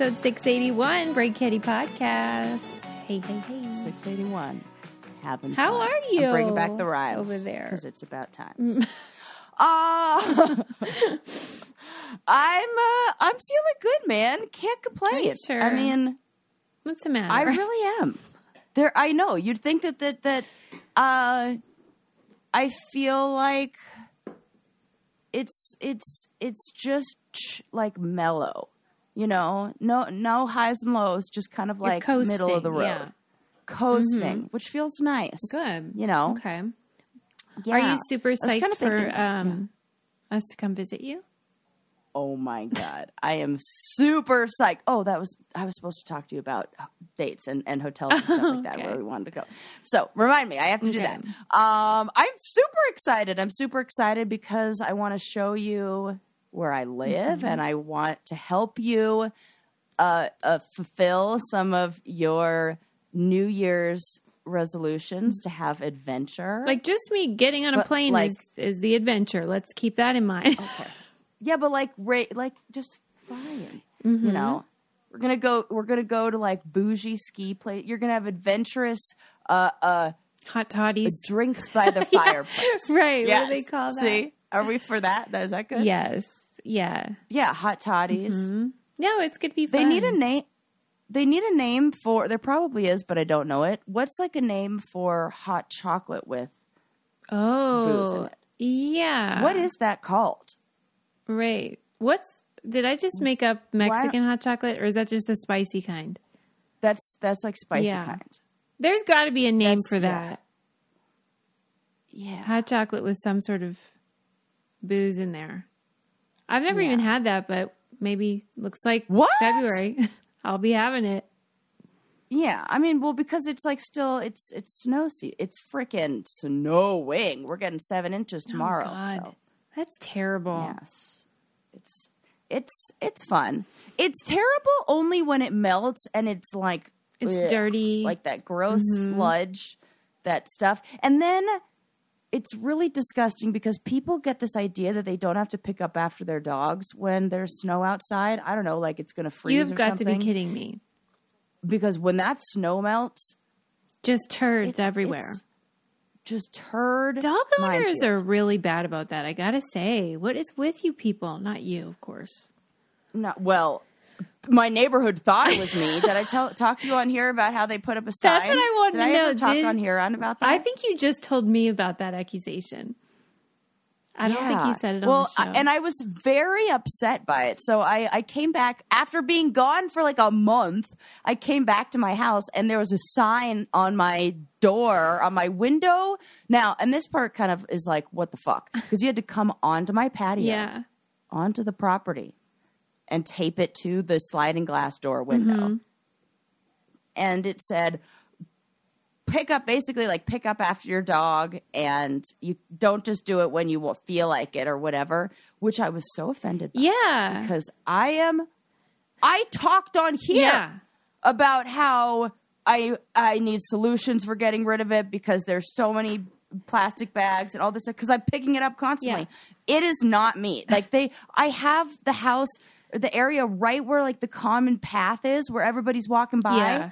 Episode 681, Brain Candy Podcast. Hey, hey, hey. 681. Having How fun. are you I'm bringing back the rhymes over there? because it's about time. Uh, I'm uh, I'm feeling good, man. Can't complain. sure? I mean, What's the matter? I really am. There, I know. You'd think that that that. Uh, I feel like it's it's it's just ch- like mellow, you know. No no highs and lows, just kind of like middle of the road, yeah. Mm-hmm. coasting, which feels nice. Good. You know. Okay. Yeah. Are you super psyched kinda for thinking- um, us to come visit you? Oh my god, I am super psyched. Oh, that was I was supposed to talk to you about dates and, and hotels and stuff like that Okay. where we wanted to go. So remind me, I have to do that. Um, I'm super excited. I'm super excited because I want to show you where I live Mm-hmm. and I want to help you uh, uh, fulfill some of your New Year's resolutions to have adventure. Like just me getting on a But, plane like- is, is the adventure. Let's keep that in mind. Okay. Yeah, but like ra- like just flying. Mm-hmm. You know, we're gonna go. We're gonna go to like bougie ski place. You're gonna have adventurous uh uh Hot toddies. drinks by the fireplace. Right. What do they call that? See, are we for that? Is that good? Yes. Yeah. Yeah, hot toddies. Mm-hmm. No, it's gonna be fun. They need a name. They need a name for. There probably is, but I don't know it. What's like a name for hot chocolate with booze in Oh, it? yeah. What is that called? Right. What's did I just make up Mexican hot chocolate or is that just the spicy kind? That's that's like spicy Yeah. kind. There's got to be a name That's- for yeah. that. Yeah. Hot chocolate with some sort of booze in there. I've never even had that, but maybe looks like What? February. I'll be having it. Yeah, I mean, well, because it's like still it's it's snow it's freaking snowing. We're getting seven inches tomorrow. Oh. So That's terrible. yes, it's it's it's fun. It's terrible only when it melts and it's like It's ugh, dirty. Mm-hmm. like that gross sludge, that stuff, and then it's really disgusting because people get this idea that they don't have to pick up after their dogs when there's snow outside. I don't know, like it's going to freeze. You've got to be kidding me. Because when that snow melts, Just turds it's- everywhere. it's just turd. Dog owners minefield. are really bad about that. I gotta say, what is with you people? Not you, of course. not well. My neighborhood thought it was me. Did I tell talk to you on here about how they put up a sign? That's what I wanted Did to I know. Ever talk Did- on here on about that? I think you just told me about that accusation. I don't think you said it on well. I- and I was very upset by it. So I, I came back after being gone for like a month. I came back to my house and there was a sign on my door, on my window. Now, and this part kind of is like, what the fuck? Because you had to come onto my patio, yeah. onto the property, and tape it to the sliding glass door window. Mm-hmm. And it said, pick up basically like pick up after your dog and you don't just do it when you feel like it or whatever which i was so offended by Yeah. because i am i talked on here Yeah. about how i i need solutions for getting rid of it because there's so many plastic bags and all this because i'm picking it up constantly it is not me like they i have the house the area right where like the common path is where everybody's walking by Yeah.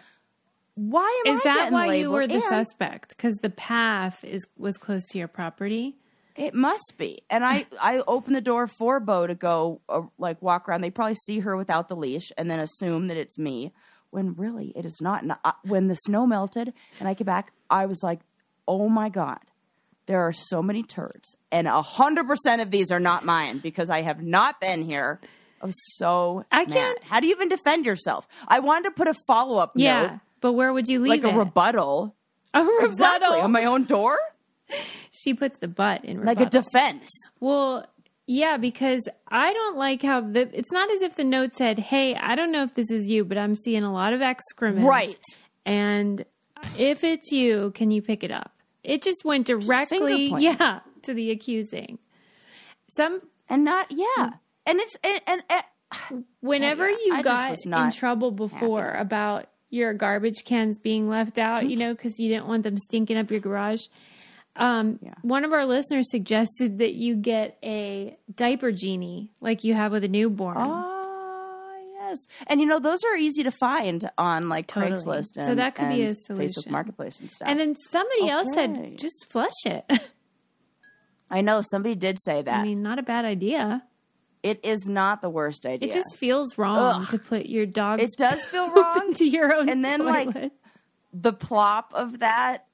why am I? Is I that why you were the And- suspect? Because the path is was close to your property. It must be. And I I open the door for Bo to go uh, like walk around. They probably see her without the leash and then assume that it's me when really it is not. And I, when the snow melted and I came back, I was like, "Oh my god. There are so many turds. And a 100% of these are not mine because I have not been here." I was so I mad. can't- How do you even defend yourself? I wanted to put a follow-up note. Yeah. note, But where would you leave like a rebuttal. a rebuttal. Exactly. On my own door? she puts the butt in Like a defense. Well, yeah, because I don't like how the. It's not as if the note said, "Hey, I don't know if this is you, but I'm seeing a lot of excrement." Right. And if it's you, can you pick it up? It just went directly, pointing. yeah, to the accusing. Some and not yeah and it's and, and, and whenever Yeah, you I got in trouble before about your garbage cans being left out, you know, because you didn't want them stinking up your garage. Um, Yeah. One of our listeners suggested that you get a diaper genie like you have with a newborn. yes. And you know, those are easy to find on like Totally. Craigslist and So that could be a solution. Facebook Marketplace and stuff. And then somebody else said, just flush it. I know somebody did say that. I mean, not a bad idea. It is not the worst idea. It just feels wrong Ugh. to put your dog it does feel wrong. into your own And then, like, the plop of that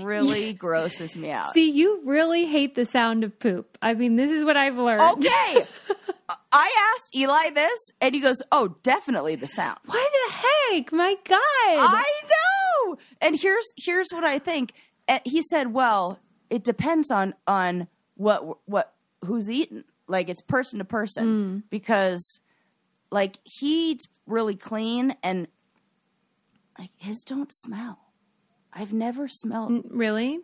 really grosses me out. See, you really hate the sound of poop. I mean, this is what I've learned. Okay. I asked Eli this, and he goes, "Oh, definitely the sound." Why the heck? My God. I know. And here's here's what I think. And he said, "Well, it depends on on what what who's eating. Like it's person to person because like he eats really clean and like his don't smell. I've never smelled. N- really?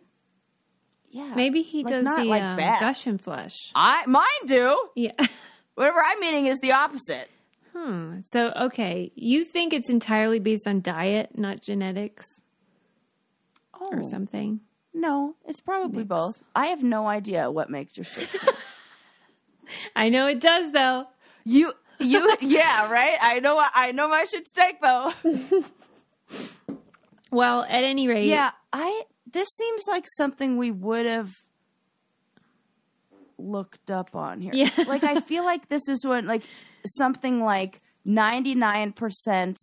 Yeah, Maybe he Like, does not the like um, gush and flush. I mine do. Yeah. Whatever I'm eating is the opposite. Hmm. So, okay, you think it's entirely based on diet, not genetics Oh or something? no, it's probably Mix. both. I have no idea what makes your shit. I know it does, though. You you yeah, right? I know I know my shit stink though. Well, at any rate, Yeah, I this seems like something we would have looked up on here. Yeah. like I feel like this is when like something like 99%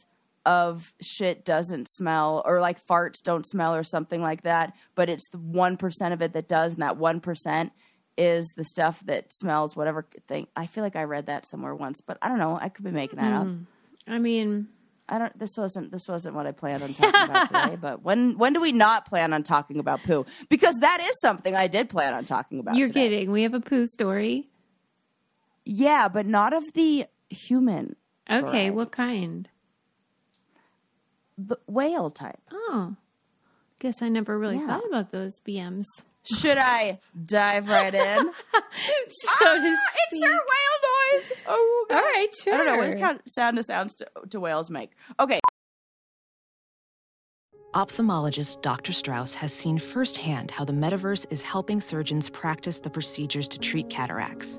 of shit doesn't smell or like farts don't smell or something like that, but it's the 1% of it that does and that 1% is the stuff that smells whatever thing. I feel like I read that somewhere once, but I don't know. I could be making that up. Hmm. I mean, I don't. This wasn't. This wasn't what I planned on talking about today. But when when do we not plan on talking about poo? Because that is something I did plan on talking about. you're today. kidding. We have a poo story. Yeah, but not of the human, Okay, Variety. what kind? the whale type. Oh, guess I never really Yeah. thought about those BMs. Should I dive right in? so Ah, to it's speak. your whale noise. Oh, God. All right, sure. I don't know what kind of sound do sounds to, to whales make. Okay, Ophthalmologist Dr. Strauss has seen firsthand how the metaverse is helping surgeons practice the procedures to treat cataracts.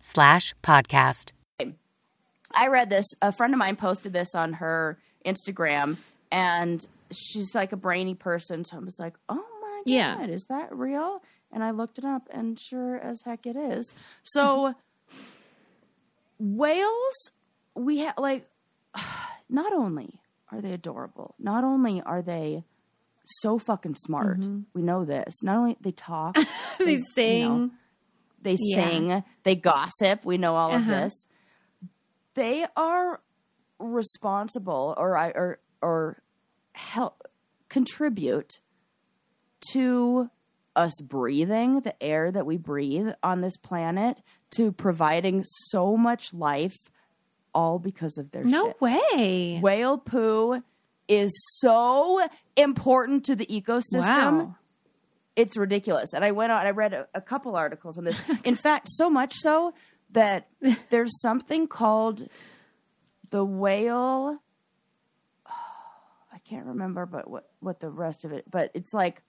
slash podcast. I read this. A friend of mine posted this on her Instagram, and she's like a brainy person. So I was like, "Oh my god, Yeah. is that real?" And I looked it up, and sure as heck it is. So whales, we have like, not only are they adorable, not only are they so fucking smart. Mm-hmm. We know this. Not only they talk, they you sing. know, they Yeah. sing, they gossip. We know all of Uh-huh. this. They are responsible, or I or or help contribute to us breathing the air that we breathe on this planet, to providing so much life, all because of their no shit. way. Whale poo is so important to the ecosystem Wow. It's ridiculous. And I went on, I read a, a couple articles on this. In fact, so much so that there's something called the whale. I can't remember, but what what the rest of it. But it's like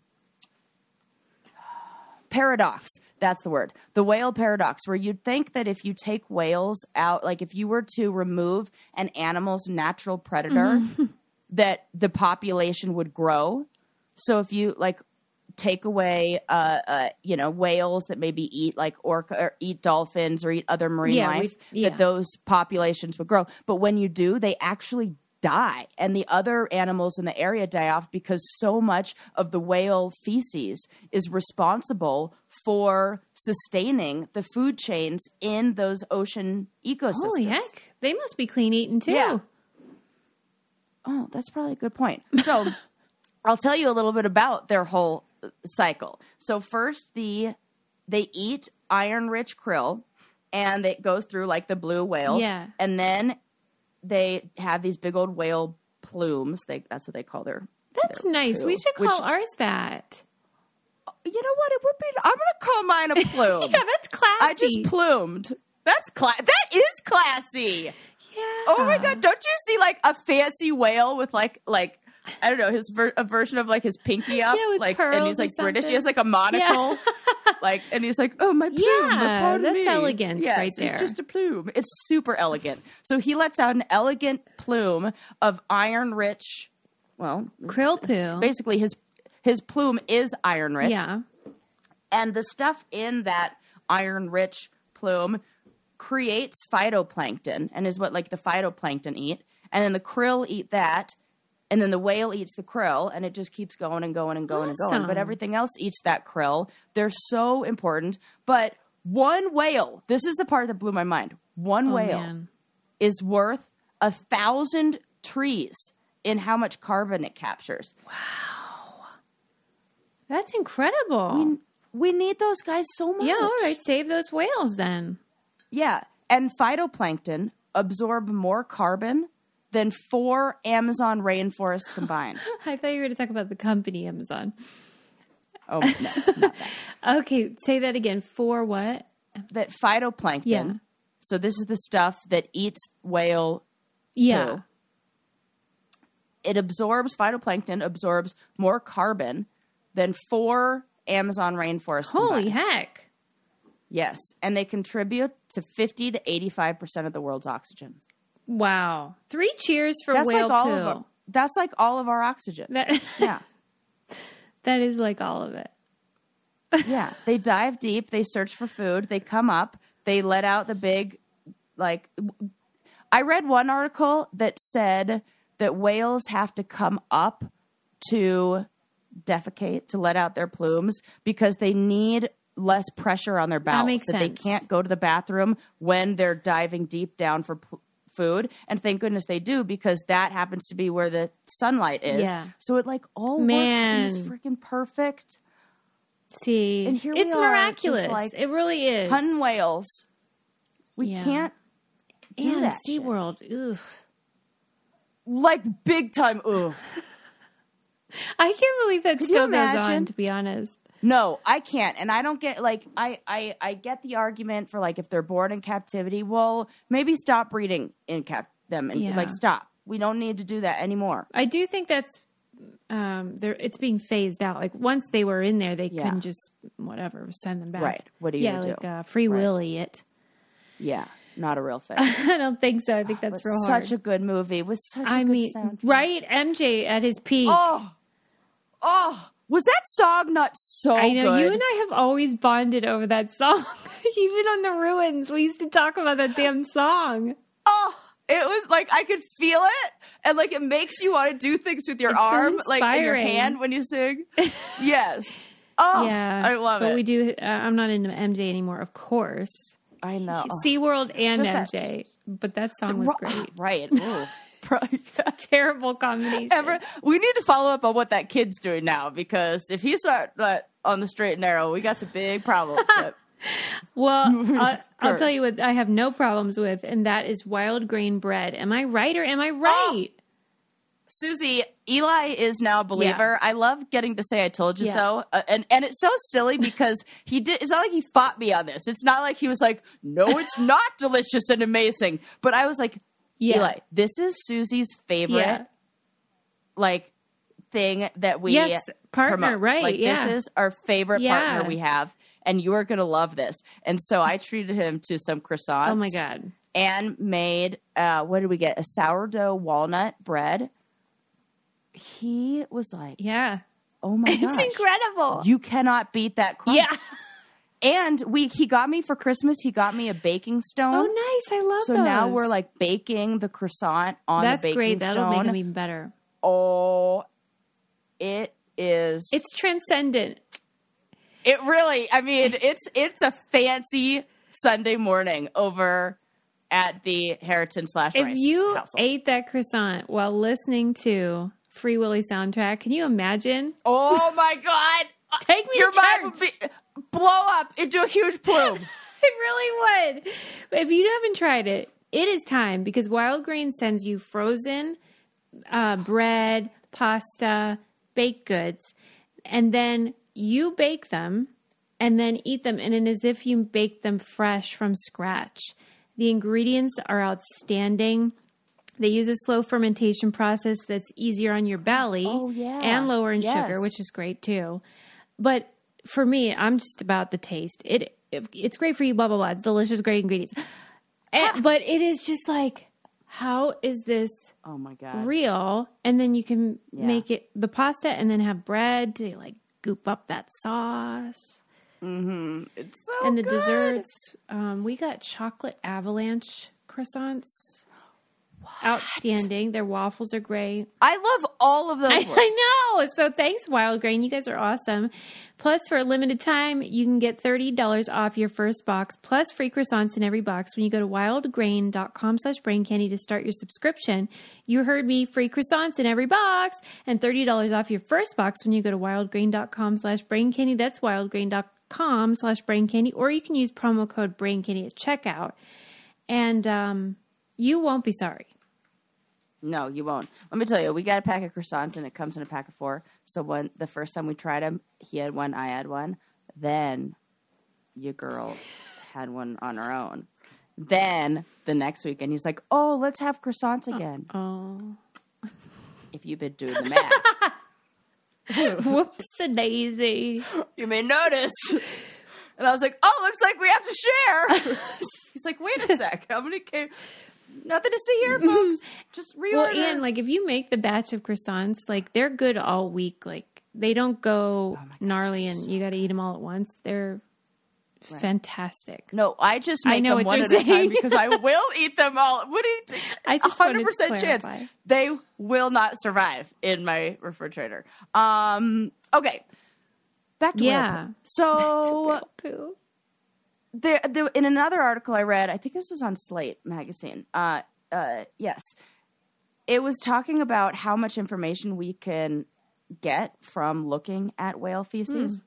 paradox. That's the word. The whale paradox, where you'd think that if you take whales out, like if you were to remove an animal's natural predator, mm-hmm. that the population would grow. So if you like take away, uh, uh, you know, whales that maybe eat like orca or eat dolphins or eat other marine Yeah, life, yeah. that those populations would grow. But when you do, they actually die and the other animals in the area die off because so much of the whale feces is responsible for sustaining the food chains in those ocean ecosystems. Holy heck. They must be clean eating too. Yeah. Oh, that's probably a good point. So, I'll tell you a little bit about their whole cycle. So, first, the they eat iron-rich krill, and it goes through like the blue whale. Yeah. and then they have these big old whale plumes. They that's what they call their. That's their nice. poo, We should call which- ours that. You know what? It would be. I'm gonna call mine a plume. Yeah, that's classy. I just plumed. That's cla- That is classy. yeah. Oh my god! Don't you see like a fancy whale with like like I don't know his ver- a version of like his pinky up, Yeah, with like and he's like British. He has like a monocle, like and he's like, oh my plume, Yeah, that's me." elegance Yes, right It's there. It's just a plume. It's super elegant. So he lets out an elegant plume of iron rich. Well, Krill poo. basically his his plume is iron rich Yeah. and the stuff in that iron rich plume creates phytoplankton and is what like the phytoplankton eat and then the krill eat that and then the whale eats the krill and it just keeps going and going and going and going. But everything else eats that krill. They're so important. But one whale this is the part that blew my mind. One Oh, whale man. is worth a thousand trees in how much carbon it captures. Wow. That's incredible. we need those guys so much. Yeah, all right. Save those whales then. Yeah, and phytoplankton absorb more carbon than four Amazon rainforests combined. I thought you were going to talk about the company Amazon. oh no. Okay, say that again. For what? that phytoplankton. Yeah. So this is the stuff that eats whale. Yeah. poo. It absorbs phytoplankton absorbs more carbon than four Amazon rainforests. Holy combined. heck. Yes, and they contribute to fifty to eighty-five percent of the world's oxygen. Wow. Three cheers for That's whale like all poo. of our, that's like all of our oxygen. That, yeah. that is like all of it. yeah they dive deep they search for food they come up they let out the big like i read one article that said that whales have to come up to defecate to let out their plumes because they need less pressure on their bowels That, makes they can't go to the bathroom when they're diving deep down for pl- food and thank goodness they do because that happens to be where the sunlight is Yeah. so it like all Man. works and is freaking perfect See, And here we it's are, miraculous. like it really is. hunting whales. We Yeah. can't do and that. SeaWorld. Ugh. like big time. Ugh. I can't believe that Could still goes on, to be honest. No, I can't, and I don't get like I, I I get the argument for like if they're born in captivity, well maybe stop breeding in cap them and Yeah. like stop. We don't need to do that anymore. I do think that's um there it's being phased out. Like once they were in there they Yeah. couldn't just whatever, send them back. Right. What are you yeah, gonna like do? uh, free Right. willy it. Yeah, not a real thing. I don't think so. I think that's real hard. such a good movie with such a I good mean, soundtrack. right? MJ at his peak. Oh, oh, was that song not so I know good? you and I have always bonded over that song. Even on the ruins, we used to talk about that damn song. Oh, it was like I could feel it, and like it makes you want to do things with your It's so arm, like in your hand when you sing. yes. Oh, yeah, I love but it. But we do. Uh, I'm not into MJ anymore, of course. I know. SeaWorld and Just that- MJ, but that song was great. Right. Pro- Terrible combination. Ever, we need to follow up on what that kid's doing now because if he's not uh, on the straight and narrow, we got some big problems. Well, I'll, I'll tell you what I have no problems with, and that is wild grain bread. Am I right or am I right? Susie, Eli is now a believer. I love getting to say "I told you Yeah. so," uh, and and it's so silly because he did. It's not like he fought me on this. It's not like he was like, "No, it's not delicious and amazing." But I was like, Yeah. This is Susie's favorite, Yeah. like thing that we Yes, partner, promote. right, Like yeah. this is our favorite Yeah. partner we have, and you are gonna love this. And so I treated him to some croissants. Oh my god! and made uh what did we get a sourdough walnut bread he was like Yeah, oh my god. it's gosh incredible. you cannot beat that crunch yeah, and we he got me for Christmas. He got me a baking stone. Oh, nice! I love So those. now we're like baking the croissant on that's the baking stone. That's great. stone. That'll make them even better. oh, it is. It's transcendent. It really. I mean, it's it's a fancy Sunday morning over at the Harriton slash If you household. ate that croissant while listening to Free Willy soundtrack, can you imagine? oh my god, Take me your to church. be, blow up into a huge plume. It really would. If you haven't tried it, it is time because Wild Grain sends you frozen uh, bread, pasta, baked goods, and then you bake them and then eat them. And it is as if you baked them fresh from scratch. The ingredients are outstanding. They use a slow fermentation process that's easier on your belly Oh, yeah. and lower in sugar, which is great too. But for me, I'm just about the taste. It, it it's great for you, blah blah blah. It's delicious, great ingredients. And- but it is just like, how is this Oh my god. real? And then you can Yeah. make it the pasta, and then have bread to like goop up that sauce. Mm-hmm. It's so and the good. desserts, um, we got chocolate avalanche croissants. Outstanding. Their waffles are great. I love all of those. I. I know. So thanks, Wild Grain. You guys are awesome. Plus, for a limited time, you can get $30 off your first box, plus free croissants in every box when you go to wildgrain.com slash brain candy to start your subscription. You heard me, free croissants in every box, and $30 off your first box when you go to wildgrain.com slash brain candy. That's wildgrain.com slash brain candy, or you can use promo code brain candy at checkout. And um, you won't be sorry. No, you won't. Let me tell you, we got a pack of croissants and it comes in a pack of four. So when the first time we tried them, he had one, I had one. Then your girl had one on her own. Then the next weekend, he's like, "Oh, let's have croissants again." Oh. If you've been doing the math, Whoops a daisy. you may notice. And I was like, "Oh, looks like we have to share." he's like, "Wait a sec, how many came?" Nothing to see here, folks. Just reorder. Well, and like if you make the batch of croissants, like they're good all week. Like they don't go Oh gnarly and you got to eat them all at once. They're fantastic. No, I just I make know them what one you're at a time saying. because I will eat them all. What do you? T- I just 100% chance they will not survive in my refrigerator. Um. Okay. Back to Yeah. So Whale poo. There, there, in another article I read, I think this was on Slate magazine. Uh, uh, yes, it was talking about how much information we can get from looking at whale feces,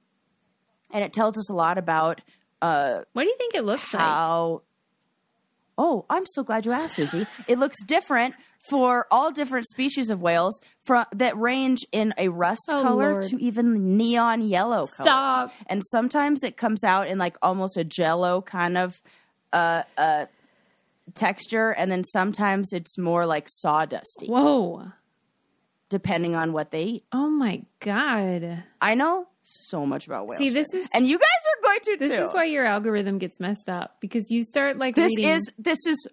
and it tells us a lot about uh, What do you think it looks like? Oh, I'm so glad you asked, Susie. it looks different for all different species of whales from that range in a rust Oh, color Lord. to even neon yellow colors. Stop. And sometimes it comes out in like almost a jello kind of uh, uh, texture, and then sometimes it's more like sawdusty, Whoa. depending on what they eat. Oh my god. I know so much about whales. See, this is- and you guys are going to This too. is why your algorithm gets messed up because you start like this reading. is this is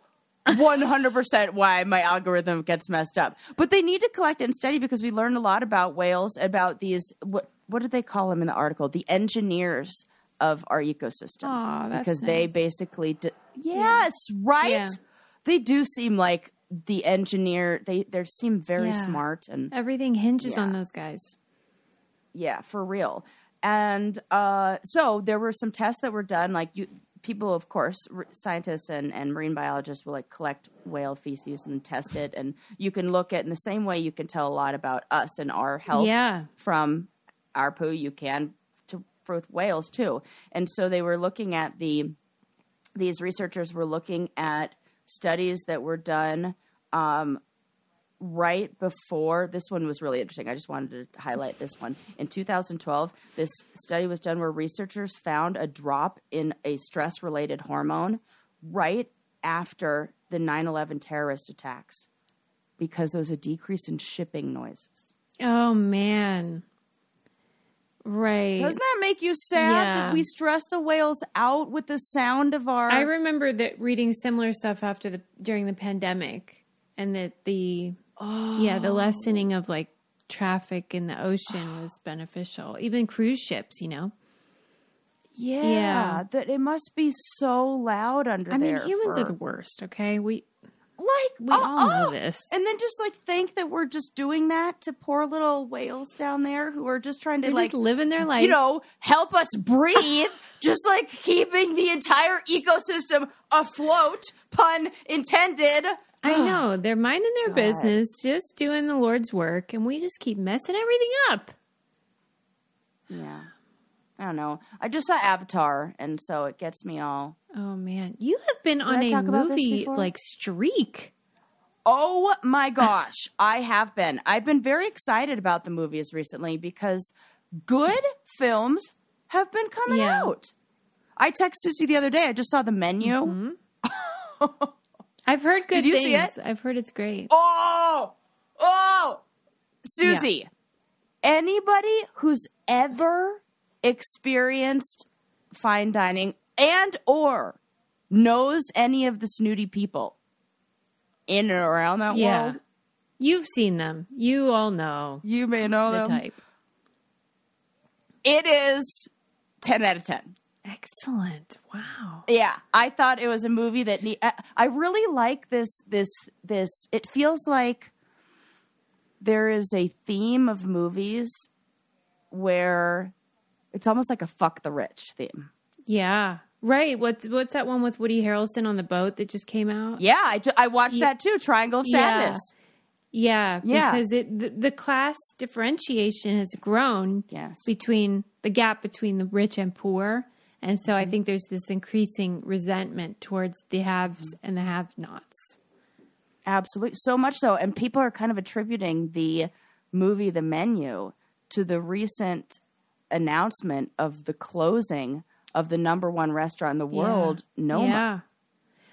100% why my algorithm gets messed up but they need to collect and study because we learned a lot about whales about these what what did they call them in the article the engineers of our ecosystem that's because they basically d- yes right Yeah. they do seem like the engineer they they seem very Yeah. smart and everything hinges on those guys. yeah, for real. And uh, so there were some tests that were done. Like you, people, of course, r- scientists and, and marine biologists will like collect whale feces and test it, and you can look at in the same way you can tell a lot about us and our health Yeah. from our poo. You can to for with whales too. And so they were looking at the these researchers were looking at studies that were done um, right before this one was really interesting. I just wanted to highlight this one. In 2012, this study was done where researchers found a drop in a stress related hormone right after the 9 11 terrorist attacks because there was a decrease in shipping noises. Oh man. Right. Doesn't that make you sad Yeah. that we stress the whales out with the sound of our. I remember that reading similar stuff after the during the pandemic, and that the yeah the oh. lessening of like traffic in the ocean was beneficial. Even cruise ships, you know. Yeah, Yeah. that it must be so loud under there. I mean, humans for- are the worst. Okay, we like we oh, all know oh, oh. this. and then just like think that we're just doing that to poor little whales down there who are just trying to They're like just living their life. you know help us breathe, just like keeping the entire ecosystem afloat. Pun intended. I know they're minding their God. business, just doing the Lord's work, and we just keep messing everything up. Yeah, I don't know. I just saw Avatar, and so it gets me all. Oh man, you have been on I a talk about this movie like streak. Oh my gosh, I have been. I've been very excited about the movies recently because good films have been coming Yeah. out. I texted Susie the other day. I just saw the menu. Mm-hmm. I've heard good Did you things. see it? I've heard it's great. Oh, oh, Susie. Anybody who's ever experienced fine dining and or knows any of the snooty people in and around that yeah, world, you've seen them. You all know you may know the them. type. It is 10 out of 10. Excellent. Wow. Yeah, I thought it was a movie that need, I, really like this this this it feels like there is a theme of movies where it's almost like a fuck the rich theme. Yeah. Right. What's what's that one with Woody Harrelson on the boat that just came out? Yeah, I, I watched Yeah. that too, Triangle of Yeah. Sadness. Yeah, Yeah. because it the, the class differentiation has grown Yes. between the gap between the rich and poor, and so Mm-hmm. I think there's this increasing resentment towards the haves Mm-hmm. and the have-nots. Absolutely. So much so. And people are kind of attributing the movie The Menu to the recent announcement of the closing of the number one restaurant in the world, Noma. Yeah.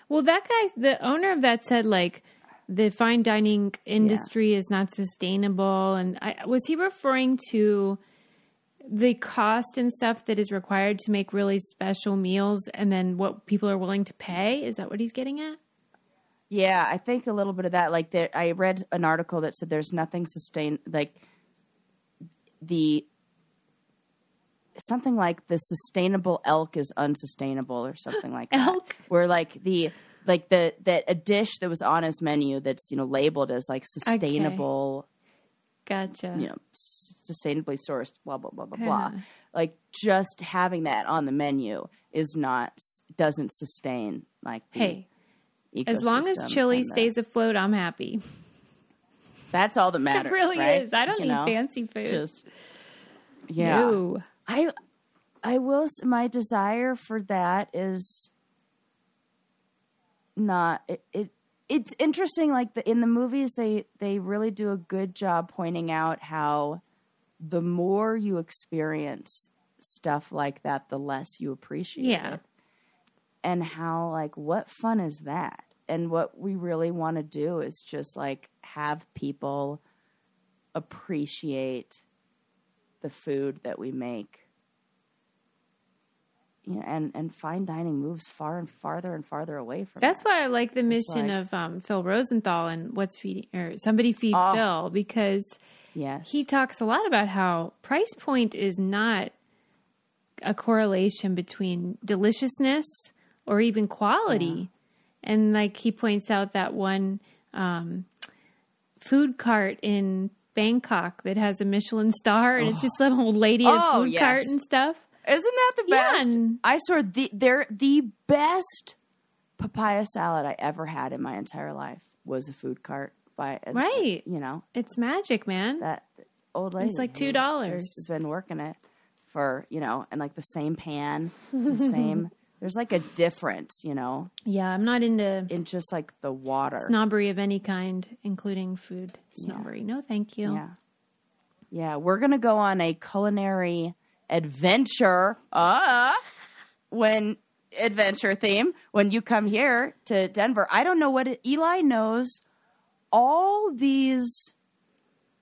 Well, that guy's the owner of that said like the fine dining industry is not sustainable, and I, was he referring to the cost and stuff that is required to make really special meals, and then what people are willing to pay? Is that what he's getting at? Yeah, I think a little bit of that. Like, there, I read an article that said there's nothing sustain like the something like the sustainable elk is unsustainable or something like that. Elk? where like the like the that a dish that was on his menu that's you know labeled as like sustainable, Gotcha. you know, sustainably sourced, blah blah blah blah blah. Like just having that on the menu is not doesn't sustain like Hey, as long as chili and the- stays afloat, I'm happy. That's all that matters. it really right? is. I don't You need know? fancy food. Just yeah. No. I I will. My desire for that is not it. it it's interesting. Like the in the movies, they they really do a good job pointing out how the more you experience stuff like that, the less you appreciate Yeah. it, and how like what fun is that? And what we really want to do is just like have people appreciate the food that we make. You know, and and fine dining moves far and farther and farther away from That's that. why I like the mission like- of um, Phil Rosenthal and what's feeding or somebody feed Oh. Phil because yes he talks a lot about how price point is not a correlation between deliciousness or even quality. And like he points out that one um, food cart in Bangkok that has a Michelin star and it's just some old lady in a Oh, food yes. cart and stuff. Isn't that the Yeah, best? and- I swear the they're the best papaya salad I ever had in my entire life was a food cart by uh, Right. You know It's magic, man. that old lady. It's like $2. just Has been working it for you know, and like the same pan, the same. There's like a difference, you know, yeah, I'm not into in just like the water. snobbery of any kind, including food snobbery. No, thank you. Yeah. Yeah, we're going to go on a culinary adventure. Uh, when adventure theme when you come here to Denver. I don't know what it, Eli knows all these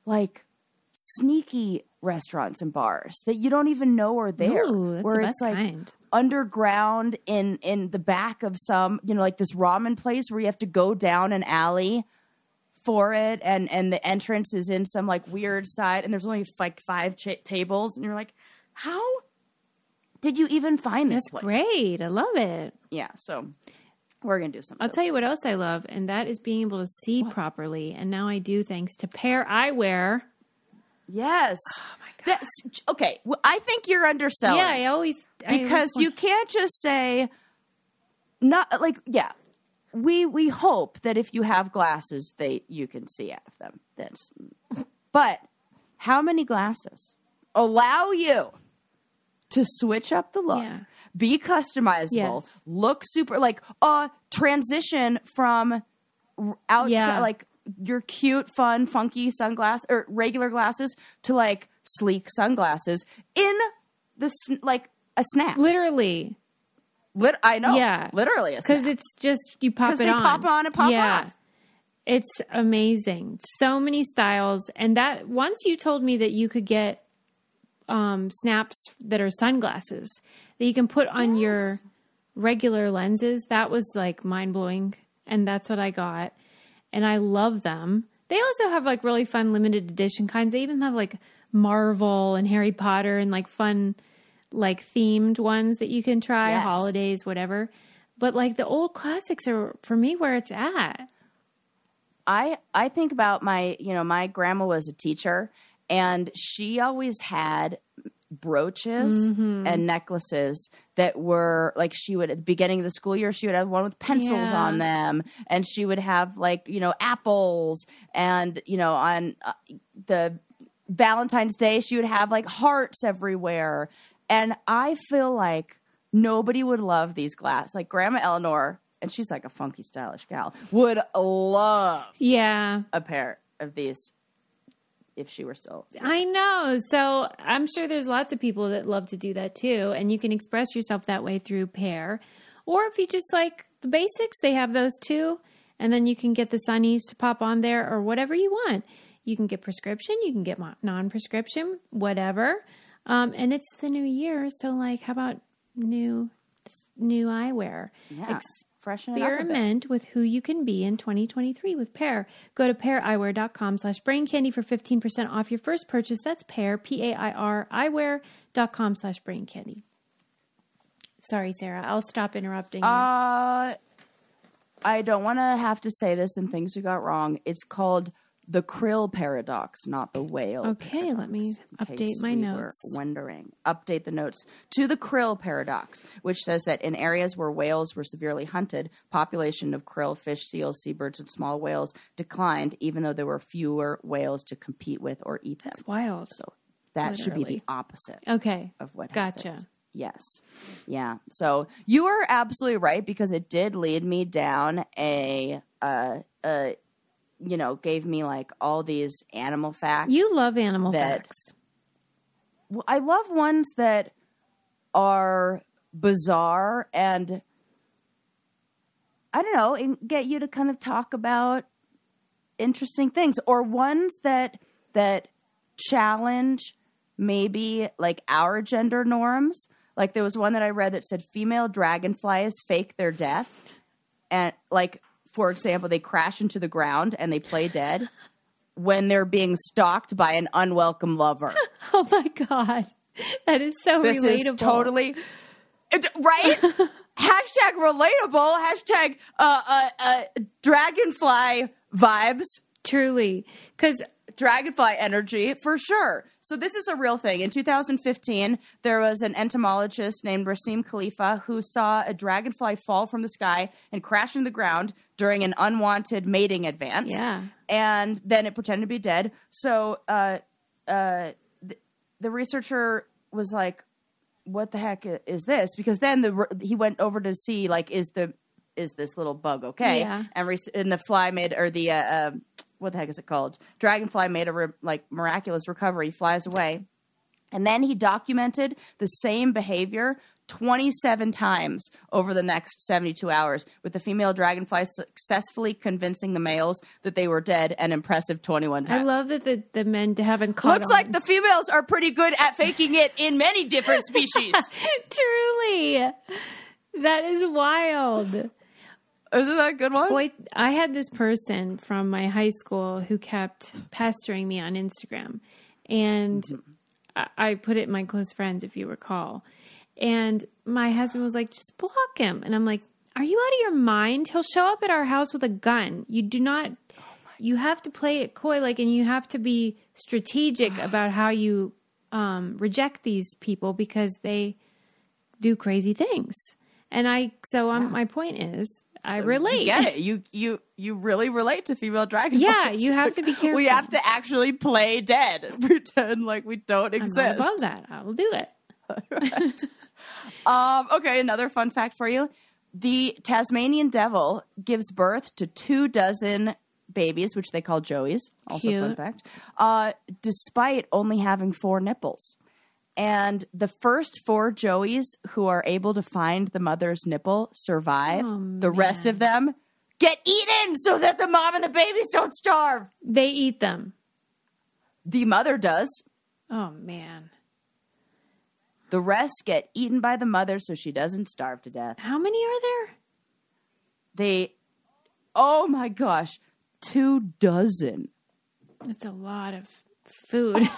like sneaky restaurants and bars that you don't even know are there Ooh, where the it's like kind. underground in in the back of some you know like this ramen place where you have to go down an alley for it and and the entrance is in some like weird side and there's only like five tables and you're like how did you even find this That's place? great. I love it. Yeah, so we're gonna do something. I'll tell you what else I love, and that is being able to see properly. And now I do thanks to Pair Eyewear. Yes. Oh my god. That's okay. Well, I think you're underselling. Yeah, I always I always because want- you can't just say not like yeah. We we hope that if you have glasses, they you can see out of them. That's but how many glasses allow you to switch up the look, Yeah. be customizable, Yes. look super like uh transition from outside Yeah. like your cute, fun, funky sunglasses or regular glasses to like sleek sunglasses in the like a snap. literally Lit- I know. Yeah. Literally a because it's just you pop it on. they on. pop on and pop yeah. off. It's amazing. So many styles, and that once you told me that you could get um, snaps that are sunglasses that you can put on your regular lenses, that was like mind blowing, and that's what I got, and I love them. They also have like really fun limited edition kinds. They even have like Marvel and Harry Potter and like fun like themed ones that you can try, Yes. holidays, whatever. But like the old classics are for me where it's at. I I think about my you know my grandma was a teacher and she always had brooches Mm-hmm. and necklaces that were like she would at the beginning of the school year she would have one with pencils Yeah. on them and she would have like you know apples and you know on uh, the Valentine's Day she would have like hearts everywhere and I feel like nobody would love these glass like grandma Eleanor and she's like a funky stylish gal would love Yeah. a pair of these if she were still. I know. So I'm sure there's lots of people that love to do that too. And you can express yourself that way through pair. Or if you just like the basics, they have those too. And then you can get the sunnies to pop on there or whatever you want. You can get prescription, you can get non prescription, whatever. Um, and it's the new year. So, like, how about new new eyewear? Yeah, freshen. Experiment with who you can be in 2023 with Pair. Go to paireyewear.com slash brain candy for 15% off your first purchase. That's Pair, P-A-I-R, eyewear.com slash brain candy. Sorry, Sarah. I'll stop interrupting you. Uh, I don't want to have to say this and things we got wrong. It's called the krill paradox, not the whale. Okay, let me update my we notes. Wondering, update the notes to the krill paradox, which says that in areas where whales were severely hunted, population of krill, fish, seals, seabirds, and small whales declined, even though there were fewer whales to compete with or eat them. That's wild. So that should be the opposite Okay. of what Gotcha. happened. Yes. Yeah. So you are absolutely right because it did lead me down a uh uh you know, gave me like all these animal facts. You love animal that- facts. I love ones that are bizarre and I don't know, and get you to kind of talk about interesting things or ones that that challenge maybe like our gender norms. Like there was one that I read that said female dragonflies fake their death and like for example, they crash into the ground and they play dead when they're being stalked by an unwelcome lover. Oh my God. That is so This relatable. is totally right. hashtag relatable. Hashtag uh, uh, uh, dragonfly vibes. Truly. Because Dragonfly energy for sure. So this is a real thing. In 2015, there was an entomologist named Rassim Khelifa who saw a dragonfly fall from the sky and crash into the ground during an unwanted mating advance. Yeah. and then it pretended to be dead. So uh, uh, th- the researcher was like, "What the heck is this?" Because then the he went over to see like, is the is this little bug okay? Yeah. And, re- and the fly made or the uh, um what the heck is it called? Dragonfly made a re- like miraculous recovery, flies away, and then he documented the same behavior. 27 times over the next 72 hours, with the female dragonfly successfully convincing the males that they were dead an impressive 21 times. I love that the, the men haven't caught Looks like the females are pretty good at faking it in many different species. Truly. That is wild. Isn't that a good one? Boy, I had this person from my high school who kept pestering me on Instagram. And mm-hmm. I, I put it in my close friends, if you recall. And my husband was like, just block him. And I'm like, are you out of your mind? He'll show up at our house with a gun. You do not, you have to play it coy, like, and you have to be strategic about how you um, reject these people because they do crazy things. And I, so I'm, my point is, I relate. You get it. You you you really relate to female dragonflies. Yeah, you have to be careful. we have to actually play dead, pretend like we don't I'm exist. not above that. I will do it. Um, okay, another fun fact for you: the Tasmanian devil gives birth to two dozen babies, which they call joeys. Also, fun fact. Uh, despite only having four nipples. And the first four joeys who are able to find the mother's nipple survive. Oh, the rest of them get eaten so that the mom and the babies don't starve. They eat them. The mother does. Oh man. The rest get eaten by the mother so she doesn't starve to death. How many are there? They, oh my gosh, two dozen. That's a lot of food.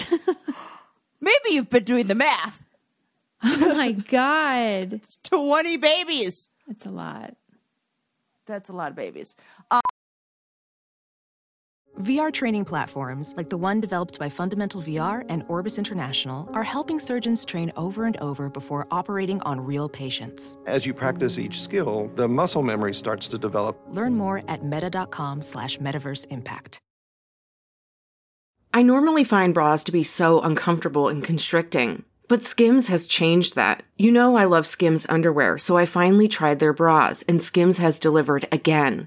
Maybe you've been doing the math. oh my god. It's 20 babies. That's a lot. That's a lot of babies. VR training platforms, like the one developed by Fundamental VR and Orbis International, are helping surgeons train over and over before operating on real patients. As you practice each skill, the muscle memory starts to develop. Learn more at meta.com slash metaverse impact. I normally find bras to be so uncomfortable and constricting, but Skims has changed that. You know I love Skims underwear, so I finally tried their bras, and Skims has delivered again.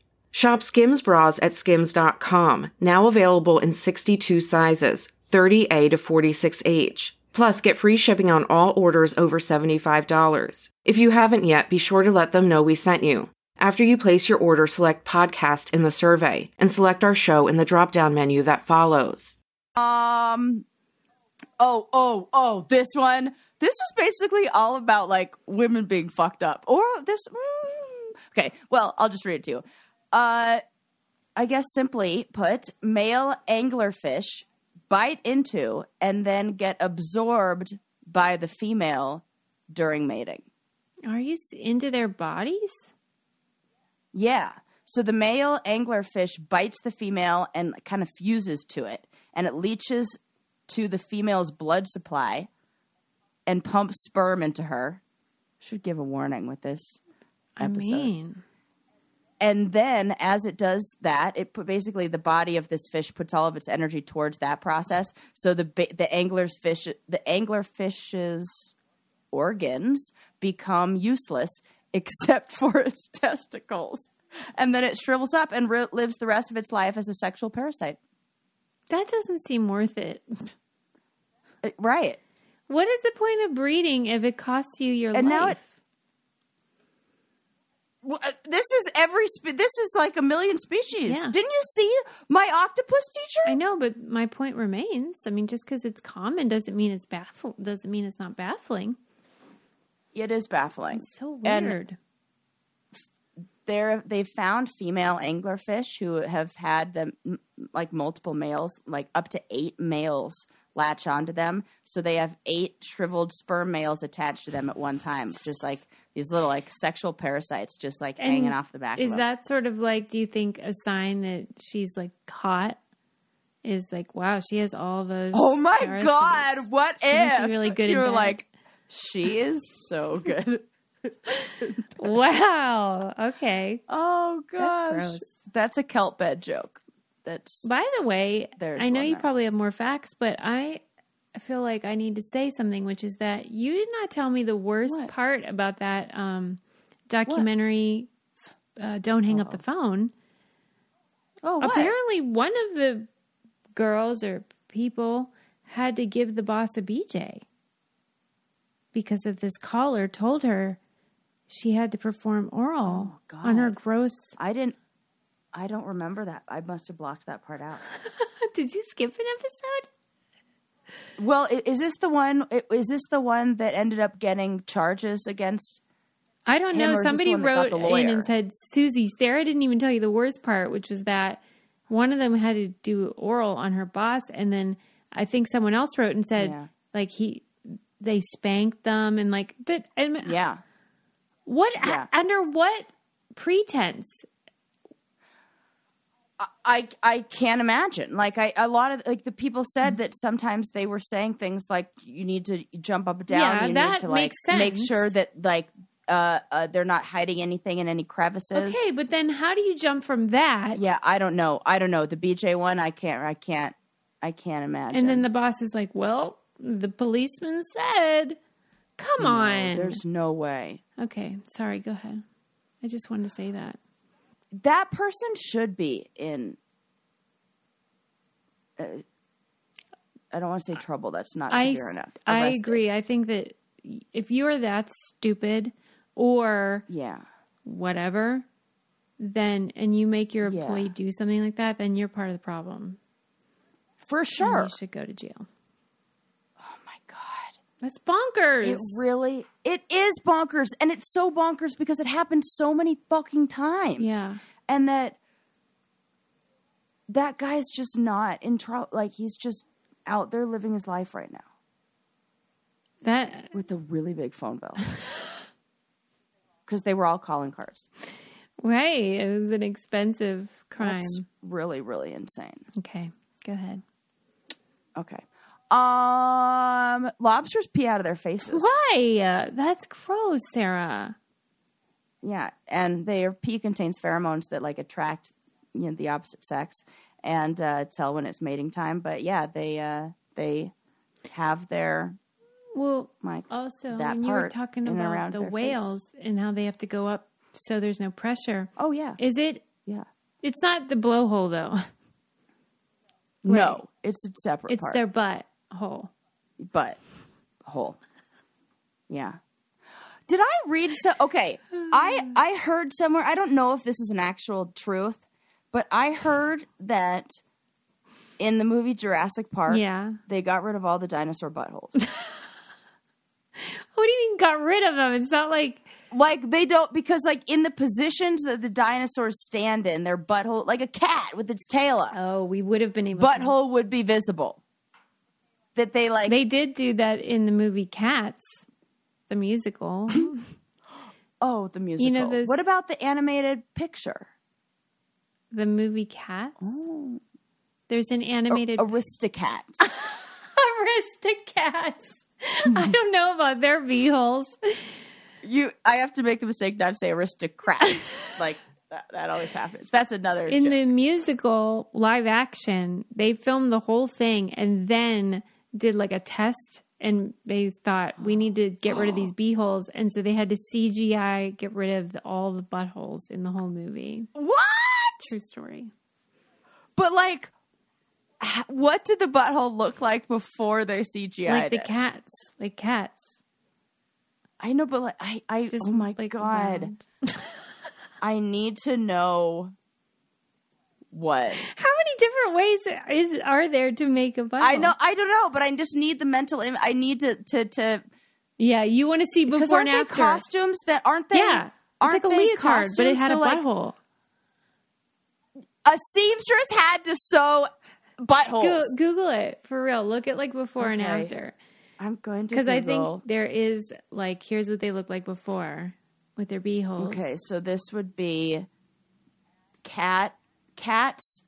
Shop Skims bras at skims.com, now available in 62 sizes, 30A to 46H. Plus, get free shipping on all orders over $75. If you haven't yet, be sure to let them know we sent you. After you place your order, select podcast in the survey and select our show in the drop down menu that follows. Um, oh, oh, oh, this one. This was basically all about like women being fucked up. Or this. Mm, okay, well, I'll just read it to you. Uh, I guess simply put, male anglerfish bite into and then get absorbed by the female during mating. Are you s- into their bodies? Yeah. So the male anglerfish bites the female and kind of fuses to it, and it leaches to the female's blood supply and pumps sperm into her. Should give a warning with this episode. I mean, and then as it does that, it put basically the body of this fish puts all of its energy towards that process. So the the angler's fish the anglerfish's organs become useless except for its testicles. And then it shrivels up and ri lives the rest of its life as a sexual parasite. that doesn't seem worth it. Right. What is the point of breeding if it costs you your And life? now it- Uh, this is every spe- this is like a million species. Yeah. Didn't you see my octopus teacher? I know, but my point remains. I mean, just because it's common doesn't mean it's baffle. Doesn't mean it's not baffling. It is baffling. It's so And- weird. They're they've found female anglerfish who have had them like multiple males, like up to eight males latch onto them. So they have eight shriveled sperm males attached to them at one time, just like these little like sexual parasites, just like hanging off the back. Is that sort of like? Do you think a sign that she's like hot? Is like, wow, she has all those. Oh my parasites. god! What She if really good You're bed. like, she is so good. Wow. Okay. oh gosh, gross. That's a kelp bed joke. That's By the way, There's I know you probably have more facts, but I I feel like I need to say something, which is that you did not tell me the worst What? part about that um, documentary. Uh, Don't hang up the phone. oh what? Apparently, one of the girls or people had to give the boss a BJ because of this caller told her she had to perform oral Oh, on her gross. I didn't. I don't remember that. I must have blocked that part out. Did you skip an episode? Well, is this the one? Is this the one that ended up getting charges against? I don't know. or is this the Somebody one that got wrote in and said, Susie, Sarah didn't even tell you the worst part, which was that one of them had to do oral on her boss. And then I think someone else wrote and said, Yeah. like, he, they spanked them and like, did, and Yeah, what, Yeah. under what pretense? I I can't imagine. Like I a lot of like the people said that sometimes they were saying things like you need to jump up and down. Yeah, you that need to like makes make sure that like uh, uh they're not hiding anything in any crevices. Okay, but then how do you jump from that? Yeah, I don't know. I don't know. The BJ one, I can't. I can't. I can't imagine. And then the boss is like, well, the policeman said, come on. there's no way Okay, sorry, go ahead. I just wanted to say that. That person should be in. Uh, I don't want to say trouble. That's not I, severe enough. I agree. I think that if you are that stupid or Yeah. whatever, then and you make your Yeah. employee do something like that, then you're part of the problem. For And sure. you should go to jail. That's bonkers. It really it is bonkers and it's so bonkers because it happened so many fucking times. Yeah. And that that guy's just not in trouble like he's just out there living his life right now that with a really big phone bill. Cuz they were all calling cars. right. It was an expensive crime. That's really really insane. Okay, go ahead. Okay. Um lobsters pee out of their faces. Why? That's gross, Sarah. Yeah, and their pee contains pheromones that like attract you know the opposite sex and uh, tell when it's mating time. But yeah, they uh, they have their Well, like also that when you were talking about the their face. whales and how they have to go up so there's no pressure. oh yeah Is it? yeah It's not the blowhole though. no it's a separate It's part their butt hole. but hole yeah. Did I read so? Okay, I I heard somewhere. I don't know if this is an actual truth, but I heard that in the movie Jurassic Park, Yeah. they got rid of all the dinosaur buttholes. What do you mean got rid of them? It's not like like they don't because like in the positions that the dinosaurs stand in, their butthole like a cat with its tail up, oh, we would have been able. to. butthole would be visible. That they like They did do that in the movie Cats, the musical. oh the musical. those- What about the animated picture? the movie Cats. Oh. There's an animated Aristocats. Aristocats. Hmm. I don't know about their beeholes. you, I have to make the mistake not to say aristocrats. like that, that always happens. That's another. In joke. the musical live action, they filmed the whole thing and then did like a test. And they thought we need to get rid of these beeholes, and so they had to CGI get rid of the, all the buttholes in the whole movie. what? True story. But like, h- what did the butthole look like before they CGI like the cats, like cats. I know, but like, I, I, Just oh my like god, round. I need to know what. How different ways is are there to make a butthole? I know, I don't know, but I just need the mental. Im- I need to to to Yeah, you want to see before and after. costumes that aren't they? yeah, it's aren't like a they leotard, but it had So, a like, butthole. A seamstress had to sew buttholes. Go, Google it for real. Look at like before and after, I'm going to because I think there is like here's what they look like before with their beeholes. Okay, so this would be cat cats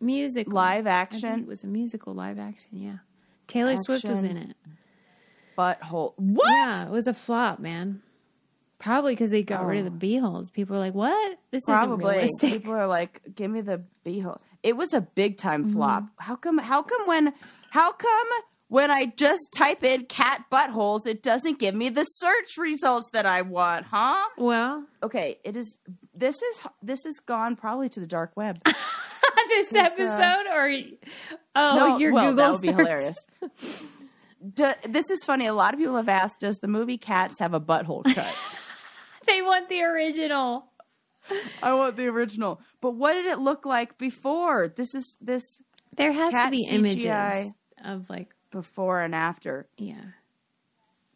musical live action it was a musical live action. Yeah, Taylor Swift was in Action. it. butthole. What? Yeah, it was a flop, man. Probably because they got rid of the beeholes. People were like, "What? This isn't Probably. realistic." People are like, "Give me the beehole." It was a big time Mm-hmm. flop. How come? How come when? How come when I just type in cat buttholes, it doesn't give me the search results that I want? Huh? Well, Okay, it is. This is this is gone probably to the dark web. this It's, uh, episode or oh, no, your well, Google that would be search. hilarious. Do, this is funny. A lot of people have asked, "Does the movie Cats have a butthole cut?" they want the original. I want the original. But what did it look like before? This is this There has Cat to be CGI. images of like before and after. yeah.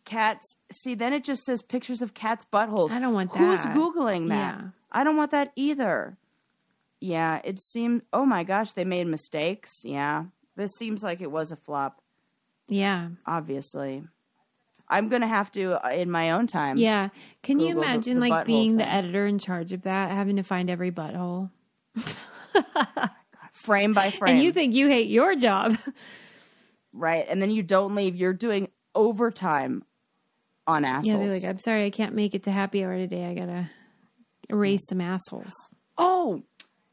Cats. See, then it just says pictures of cats' buttholes. I don't want that. Who's googling that? Yeah. I don't want that either. Yeah, it seemed. Oh my gosh, they made mistakes. Yeah, this seems like it was a flop. Yeah. Obviously, I'm gonna have to uh, in my own time. Yeah. Can you Google the- imagine the like butthole being the editor in charge of that, having to find every butthole? frame by frame. And you think you hate your job. right, and then you don't leave. You're doing overtime on assholes. Yeah, they're like, I'm sorry, I can't make it to happy hour today. I gotta erase some assholes. Oh,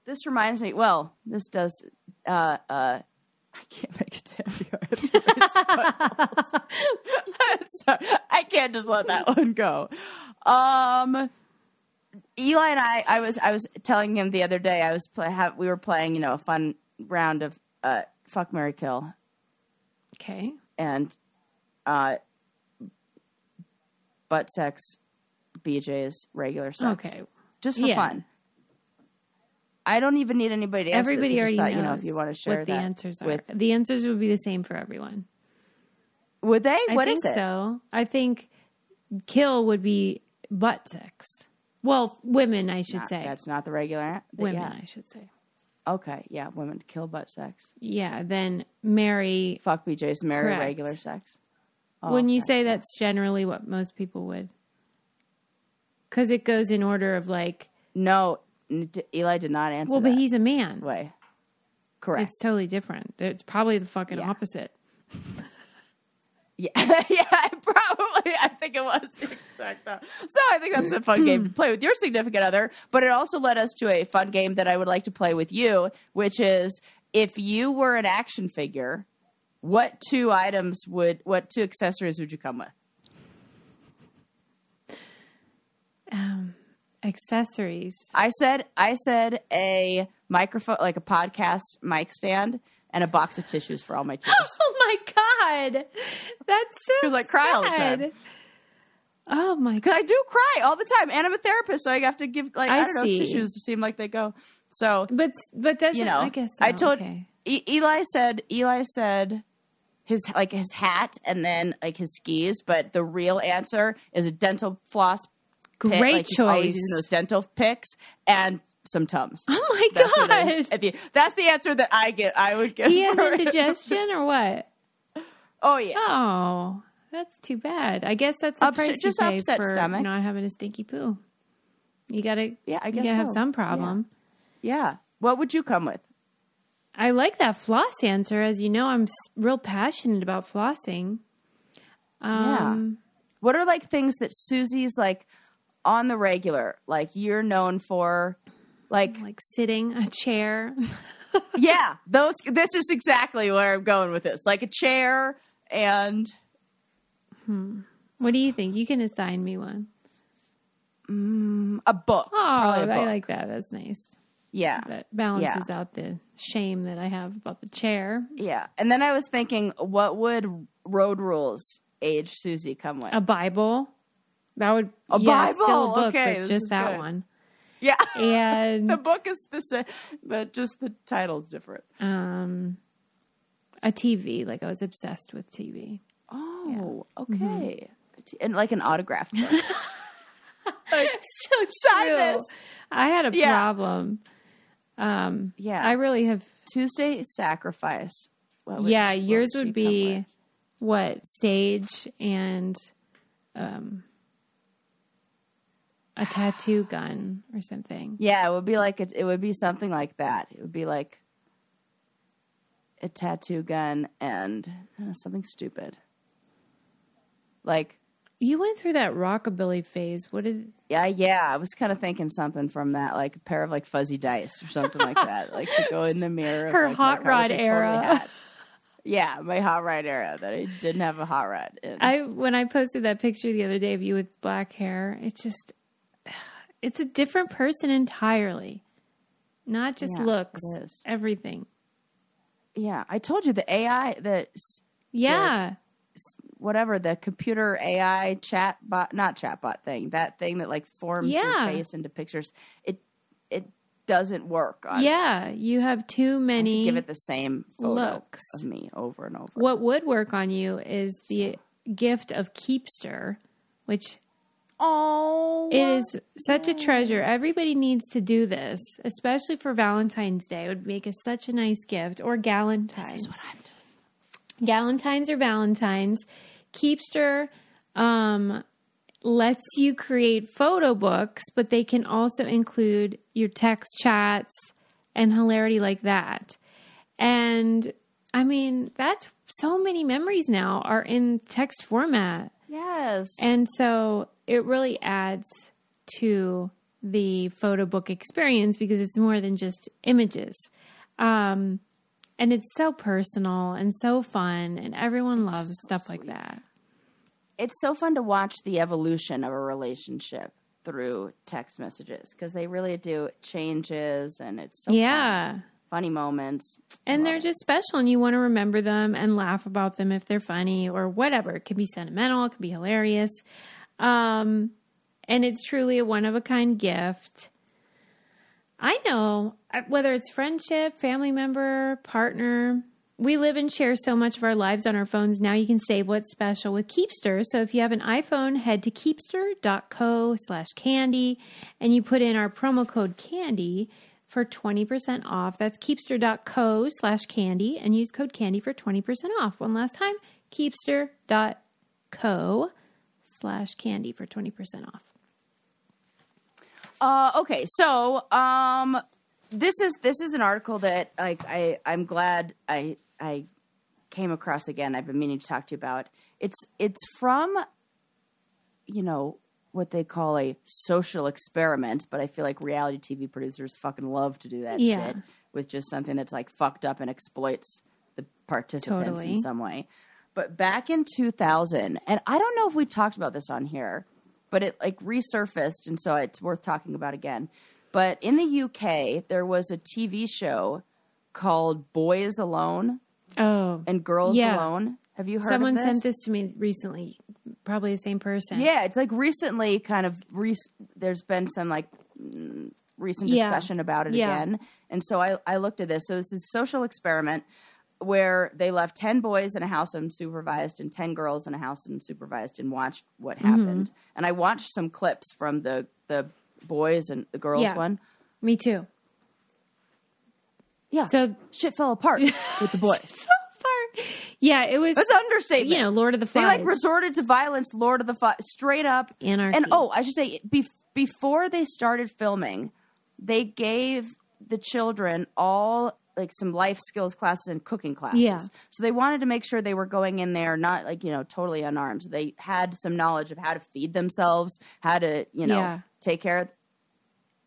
this reminds me. Well, this does. Uh, uh, I can't make it to happy hour. I have to raise my buttholes. Sorry, I can't just let that one go. Um, Eli and I, I was, I was telling him the other day. I was play, have, we were playing, you know, a fun round of uh, fuck, Mary kill, Okay. and uh, butt sex, BJ's, regular sex. Okay. just for Yeah. fun. I don't even need anybody to answer Everybody this. I already just thought, knows you know, if you want to share what the answers are. with, the answers would be the same for everyone. would they? I What think is it? so. I think kill would be butt sex. Well, women, I should Not- say. that's not the regular. the- women, Yeah. I should say. Okay. Yeah. Women kill butt sex. Yeah. Then marry. Fuck BJ's. Marry Correct. regular sex. Oh, when you okay. say that's generally what most people would, because it goes in order of like. no, Eli did not answer. Well, but that he's a man. way. Correct. It's totally different. It's probably the fucking Yeah. opposite. Yeah, yeah, I probably. I think it was the exact. So I think that's a fun game to play with your significant other. But it also led us to a fun game that I would like to play with you, which is if you were an action figure, what two items would, what two accessories would you come with? Um, accessories. I said, I said a microphone, like a podcast mic stand, and a box of tissues for all my tears. Oh my god, that's so. 'Cause I cry all the time. Oh my god. I do cry all the time, and I'm a therapist, so I have to give like I, I don't know tissues seem like they go. So But but doesn't you know, I guess so. I told okay. E- Eli said Eli said his like his hat and then like his skis, but the real answer is a dental floss. Pick, Great like choice. using those dental picks and some tums. Oh my That's, god. at the- that's the answer that I get. I would give. He has indigestion or what? Oh yeah. Oh, that's too bad. I guess that's the Upset- price just you pay upset for stomach. not having a stinky poo. You gotta, Yeah, I you guess gotta have some problem. Yeah. What would you come with? I like that floss answer. As you know, I'm real passionate about flossing. Um, What are like things that Susie's like on the regular? Like you're known for, like like sitting a chair. yeah, those. This is exactly where I'm going with this. Like a chair and hmm. what do you think? You can assign me one. a book. Oh, a I book. like that. That's nice. Yeah, That balances out the shame that I have about the chair. yeah. And then I was thinking, what would Road Rules age Susie come with? A Bible. That would be A yeah, it's still Bible? a book, Okay, but just that good. one. yeah, And the book is the same, but just the title's different. um, a TV. Like I was obsessed with TV. Oh, Mm-hmm. okay. And like an autograph book. so true. this. I had a Yeah. problem. Um, Yeah. I really have. Tuesday sacrifice. Yeah, yours would be what sage and um, a tattoo gun or something. Yeah, it would be like a, it would be something like that. It would be like a tattoo gun and uh, something stupid. Like You went through that rockabilly phase. What did? yeah, yeah. I was kind of thinking something from that, like a pair of like fuzzy dice or something like that, like to go in the mirror. of, Her like, hot rod I totally era. Yeah, my hot rod era that I didn't have a hot rod. In. I when I posted that picture the other day of you with black hair, it just it's a different person entirely. Not just Yeah, looks, everything. yeah, I told you the AI, the Yeah. whatever the computer AI chat bot, not chat bot thing, that thing that like forms your face into pictures. It it doesn't work. On, Yeah, you have too many. give it the same looks. of me over and over. what would work on you is the gift of Keepster, which Oh, it is such a treasure. Everybody needs to do this, especially for Valentine's Day. It would make us such a nice gift or Galentine's. This is what I'm doing. Galentine's or Valentine's. Keepster um, lets you create photo books, but they can also include your text chats and hilarity like that. And I mean, that's so many memories now are in text format. Yes, And so it really adds to the photo book experience because it's more than just images. Um, and it's so personal and so fun, and everyone loves stuff like that. it's so fun to watch the evolution of a relationship through text messages because they really do changes and it's so fun. yeah. funny moments. And they're just special, and you want to remember them and laugh about them if they're funny or whatever. It can be sentimental, it can be hilarious. Um, and it's truly a one of a kind gift. I know whether it's friendship, family member, partner, we live and share so much of our lives on our phones. Now you can save what's special with Keepster. So if you have an iPhone, head to keepster.co slash candy and you put in our promo code candy for 20% off. That's keepster.co slash candy and use code candy for 20% off. One last time, keepster.co slash candy for 20% off. Uh, okay, so um, this is this is an article that like I I'm glad I I came across again. I've been meaning to talk to you about. It's it's from you know what they call a social experiment, but I feel like reality TV producers fucking love to do that Yeah. shit with just something that's like fucked up and exploits the participants Totally. in some way. But back in 2000, and I don't know if we talked about this on here, but it like resurfaced, and so it's worth talking about again. But in the UK, there was a TV show called Boys Alone Oh, and Girls Yeah. Alone. Have you heard someone of this? sent this to me recently. Probably the same person. Yeah, it's like recently kind of re- there's been some like recent Yeah. discussion about it Yeah. again. And so I, I looked at this. So this is a social experiment where they left 10 boys in a house unsupervised and 10 girls in a house unsupervised and watched what Mm-hmm. happened. And I watched some clips from the, the boys and the girls Yeah. one. Me too. Yeah. So shit fell apart with the boys. so far, yeah, it was. That's an understatement. You know, Lord of the Flies. They like resorted to violence, Lord of the Flies, straight up. Anarchy. And oh, I should say, bef- before they started filming, they gave the children all like some life skills classes and cooking classes. Yeah. So they wanted to make sure they were going in there not like you know totally unarmed. They had some knowledge of how to feed themselves, how to you know Yeah. take care of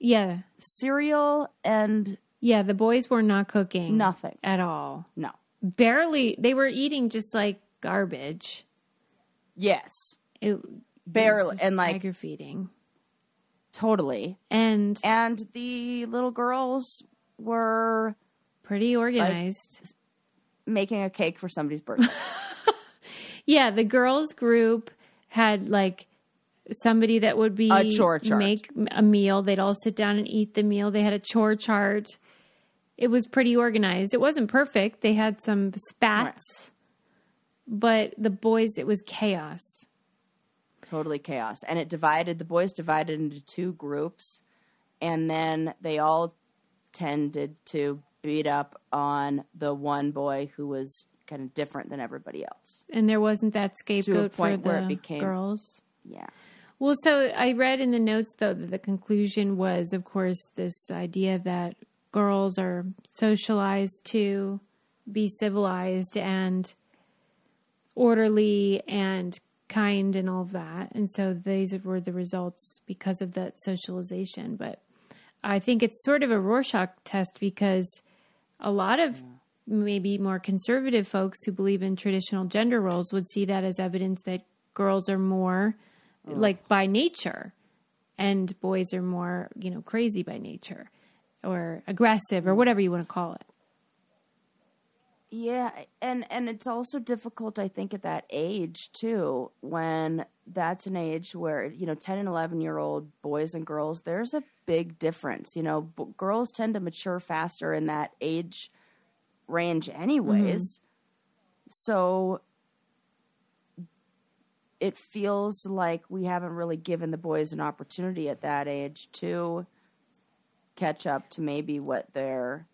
yeah, cereal and yeah. The boys were not cooking nothing. at all. No. Barely. They were eating just like garbage. Yes. It Barely. And, like- tiger feeding. Totally. And And the little girls were pretty organized. making a cake for somebody's birthday. Yeah, the girls group had like somebody that would be A chore chart. make a meal. They'd all sit down and eat the meal. They had a chore chart. It was pretty organized. It wasn't perfect. They had some spats, but the boys, it was chaos. totally chaos. And it divided the boys divided into two groups, and then they all tended to beat up on the one boy who was kind of different than everybody else. And there wasn't that scapegoat for where it the became- girls. Yeah. Well, so I read in the notes though that the conclusion was, of course, this idea that girls are socialized to be civilized and orderly and kind and all of that. And so these were the results because of that socialization. But I think it's sort of a Rorschach test because a lot of maybe more conservative folks who believe in traditional gender roles would see that as evidence that girls are more mm. like by nature and boys are more, you know, crazy by nature or aggressive or mm. whatever you want to call it. Yeah, and and it's also difficult I think at that age too when that's an age where you know 10 and 11 year old boys and girls there's a big difference, you know, b- girls tend to mature faster in that age range anyways. Mm-hmm. So it feels like we haven't really given the boys an opportunity at that age to catch up to maybe what they're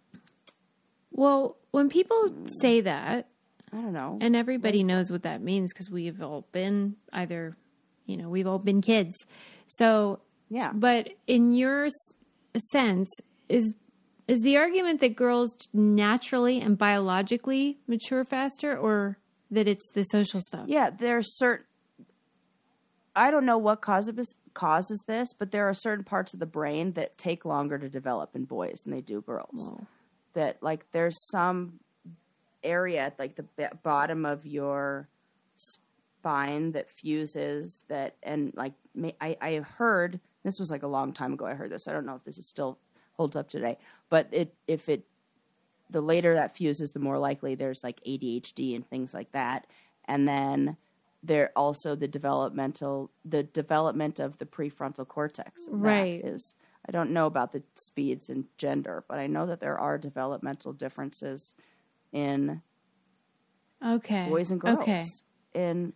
Well, when people mm. say that, I don't know. and everybody knows what that means because we've all been either, you know, we've all been kids. So, yeah. but in your sense, is is the argument that girls naturally and biologically mature faster, or that it's the social stuff? Yeah, there's certain. I don't know what causes causes this, but there are certain parts of the brain that take longer to develop in boys than they do girls. That like there's some area at like the b- bottom of your spine that fuses that, and like I I heard this was like a long time ago. I heard this. I don't know if this is still holds up today, but it if it the later that fuses, the more likely there's like ADHD and things like that. And then there also the developmental the development of the prefrontal cortex. Right. is I don't know about the speeds and gender, but I know that there are developmental differences in Okay. boys and girls. Okay. In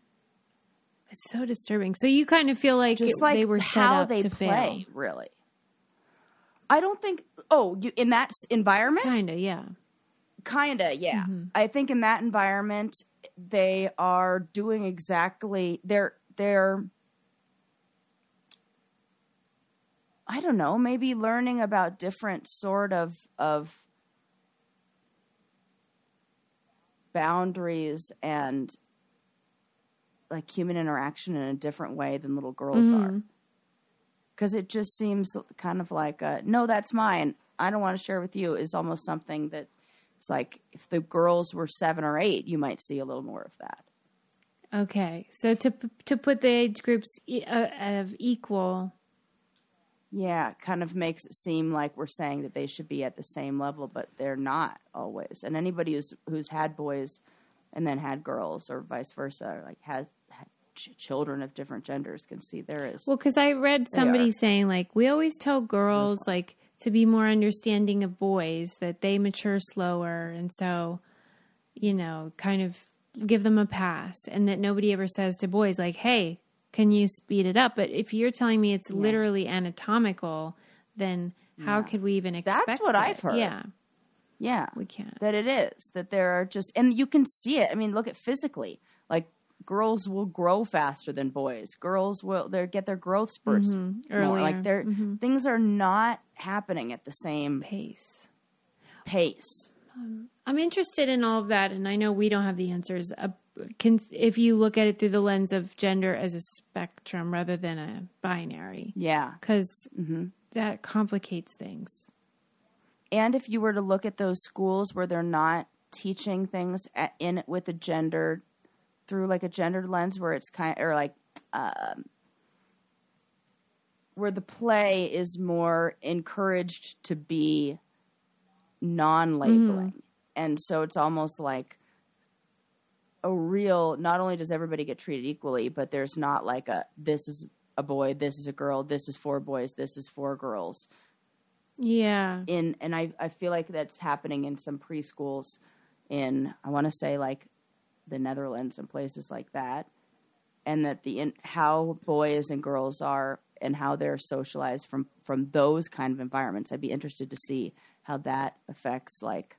It's so disturbing. So you kind of feel like, just it- like they were set how up they to play, fail. really. I don't think. Oh, you in that environment, Kind of, yeah. Kinda, yeah. Mm-hmm. I think in that environment, they are doing exactly they're they're I don't know, maybe learning about different sort of of boundaries and like human interaction in a different way than little girls Mm-hmm. are. Cuz it just seems kind of like a, no that's mine. I don't want to share with you is almost something that it's like if the girls were 7 or 8, you might see a little more of that. Okay. So to to put the age groups uh, of equal Yeah, it kind of makes it seem like we're saying that they should be at the same level, but they're not always. And anybody who's who's had boys and then had girls, or vice versa, or like has had ch- children of different genders, can see there is. Well, because I read somebody saying like we always tell girls mm-hmm. like to be more understanding of boys that they mature slower, and so you know, kind of give them a pass, and that nobody ever says to boys like, "Hey, can you speed it up?" But if you're telling me it's literally anatomical, then how could we even expect That's what it? I've heard. Yeah, yeah, we can't. that it is that there are just, and you can see it. I mean, look at physically, like. Girls will grow faster than boys. Girls will they get their growth spurts mm-hmm. more. Earlier. Like they're mm-hmm. things are not happening at the same Pace. pace. Um, I'm interested in all of that, and I know we don't have the answers. Uh, can, if you look at it through the lens of gender as a spectrum rather than a binary, Yeah, because that complicates things. And if you were to look at those schools where they're not teaching things at, in with a gender through like a gendered lens, where it's kind or like um, where the play is more encouraged to be non-labeling, and so it's almost like a real. Not only does everybody get treated equally, but there's not like a this is a boy, this is a girl, this is four boys, this is four girls Yeah, in and I, I feel like that's happening in some preschools in I want to say like the Netherlands and places like that and that the in, how boys and girls are and how they're socialized from from those kind of environments I'd be interested to see how that affects like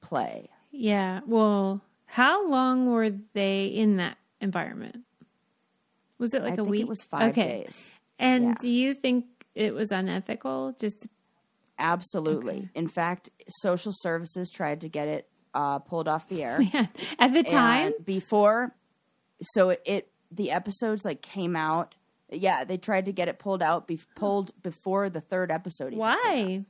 play yeah. Well, how long were they in that environment? Was it like I a think week? it was 5 okay. days And Yeah. do you think it was unethical? Just absolutely Okay. in fact social services tried to get it uh, pulled off the air at the time? And before so it, it the episodes like came out yeah they tried to get it pulled out be, pulled before the third episode. Why?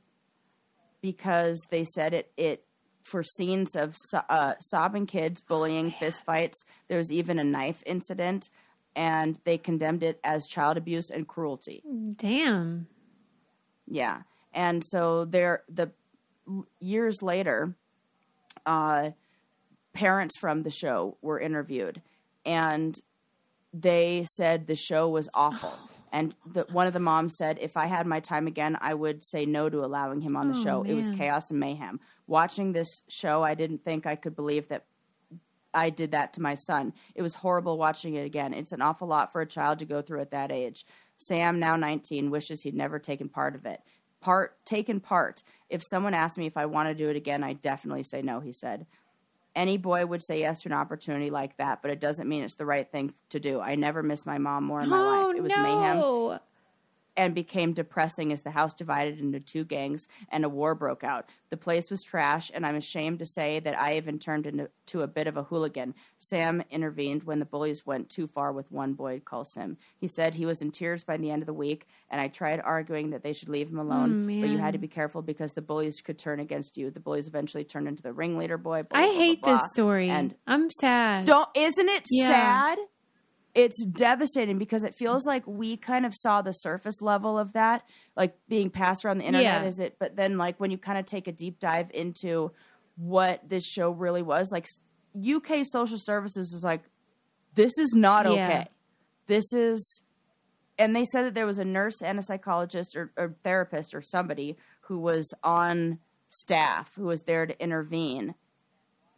because they said it it for scenes of so- uh, sobbing kids bullying fist fights there was even a knife incident and they condemned it as child abuse and cruelty Damn. yeah. And so there the years later uh, parents from the show were interviewed, and they said the show was awful. And the, one of the moms said, "If I had my time again, I would say no to allowing him on the Oh, show. It was chaos and mayhem. Watching this show, I didn't think I could believe that I did that to my son. It was horrible watching it again. It's an awful lot for a child to go through at that age. Sam, now 19, wishes he'd never taken part of it. Part taken part. If someone asked me if I want to do it again, I definitely say no, he said. Any boy would say yes to an opportunity like that, but it doesn't mean it's the right thing to do. I never miss my mom more in my oh life. It was no! mayhem and became depressing as the house divided into two gangs and a war broke out. The place was trash, and I'm ashamed to say that I even turned into a bit of a hooligan. Sam intervened when the bullies went too far with one boy called Sim. He said he was in tears by the end of the week, and I tried arguing that they should leave him alone, Oh, but you had to be careful because the bullies could turn against you. The bullies eventually turned into the ringleader boy. blah, I blah, blah, hate blah, this story. And I'm sad. don't isn't it Yeah. sad? It's devastating because it feels like we kind of saw the surface level of that, like being passed around the internet. Yeah. Is it? But then, like when you kind of take a deep dive into what this show really was, like UK social services was like, this is not Yeah. okay. This is, and they said that there was a nurse and a psychologist or, or therapist or somebody who was on staff who was there to intervene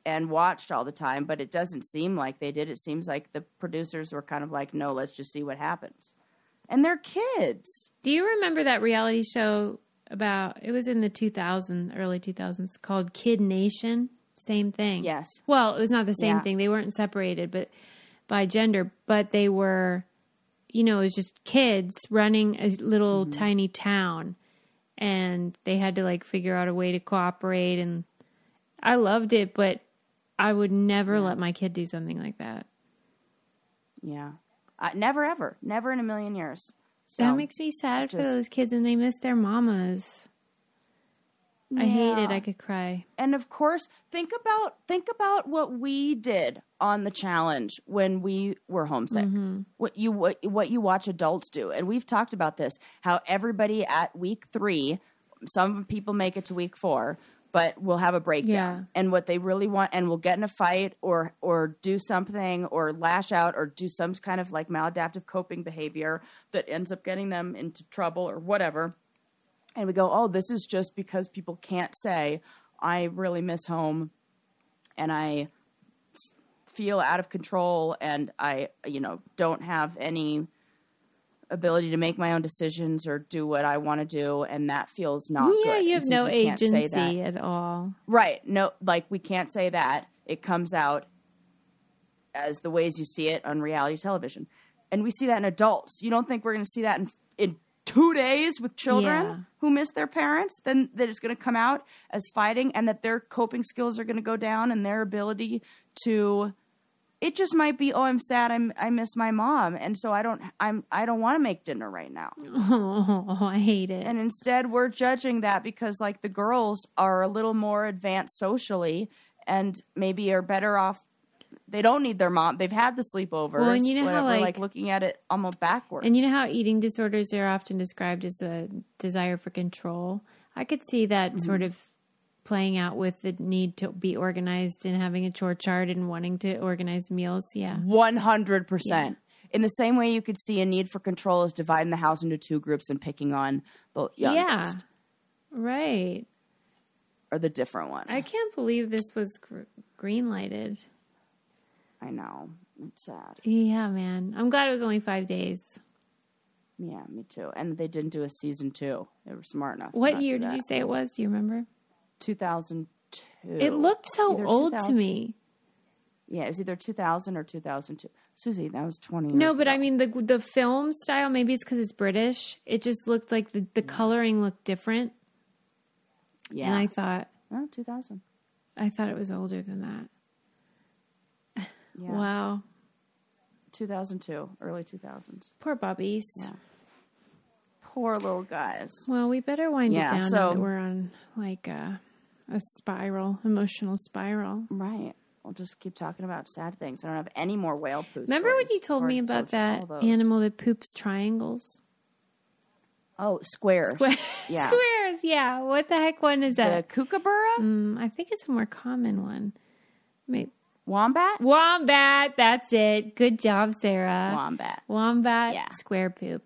and watched all the time, but it doesn't seem like they did. It seems like the producers were kind of like, no, let's just see what happens. And they're kids. Do you remember that reality show about? It was in the 2000s, early 2000s, called Kid Nation. Same thing. Yes. Well, it was not the same Yeah. thing. They weren't separated, but by gender, but they were. You know, it was just kids running a little Mm-hmm. tiny town, and they had to like figure out a way to cooperate. And I loved it, but I would never let my kid do something like that. Yeah. Uh, never, ever. Never in a million years. So, that makes me sad for those kids, and they miss their mamas. I hate it. I could cry. and of course, think about think about what we did on the challenge when we were homesick. Mm-hmm. What you what, what you watch adults do, and we've talked about this. How everybody at week three, some people make it to week four, but we'll have a breakdown. Yeah. And what they really want, and we'll get in a fight or or do something or lash out or do some kind of like maladaptive coping behavior that ends up getting them into trouble or whatever and we go, oh, this is just because people can't say, I really miss home and I feel out of control and I, you know, don't have any ability to make my own decisions or do what I want to do. And that feels not good. yeah, you have no we can't say agency at all. Right. No, like we can't say that. It comes out as the ways you see it on reality television. And we see that in adults. You don't think we're going to see that in, in two days with children Yeah. who miss their parents? Then that it's going to come out as fighting and that their coping skills are going to go down and their ability to. It just might be, oh, I'm sad. I'm I miss my mom, and so I don't. I'm I don't want to make dinner right now. Oh, I hate it. And instead, we're judging that because, like, the girls are a little more advanced socially and maybe are better off. They don't need their mom. They've had the sleepovers. Well, and you know how, whatever, like- looking at it almost backwards. And you know how eating disorders are often described as a desire for control? I could see that Mm-hmm. sort of playing out with the need to be organized and having a chore chart and wanting to organize meals. Yeah. One hundred percent. In the same way, you could see a need for control is dividing the house into two groups and picking on the Yeah. youngest Right. or the different one. I can't believe this was gr- green lighted. I know it's sad. Yeah, man. I'm glad it was only five days. Yeah, me too. And they didn't do a season two. They were smart enough. What year did you say it was? Do you remember? Two thousand two. It looked so Either old to me. Yeah, it was either 2000 or 2002. Susie, that was 20 years No, but ago. I mean the the film style. Maybe it's because it's British. It just looked like the, the coloring looked different, yeah. and I thought oh, 2000. I thought it was older than that. Yeah. Wow, 2002, early 2000s. poor bobbies. Yeah. Poor little guys. Well, we better wind Yeah, it down so- that we're on like a, a spiral, emotional spiral. Right. We'll just keep talking about sad things. I don't have any more whale poo Remember when you told me about that animal that poops triangles? Oh, squares. Square- Yeah. Squares. Yeah. What the heck one is that? The kookaburra, Mm, I think it's a more common one. Maybe. wombat, Wombat. That's it. Good job, Sarah. wombat. Wombat. Yeah. Square poop.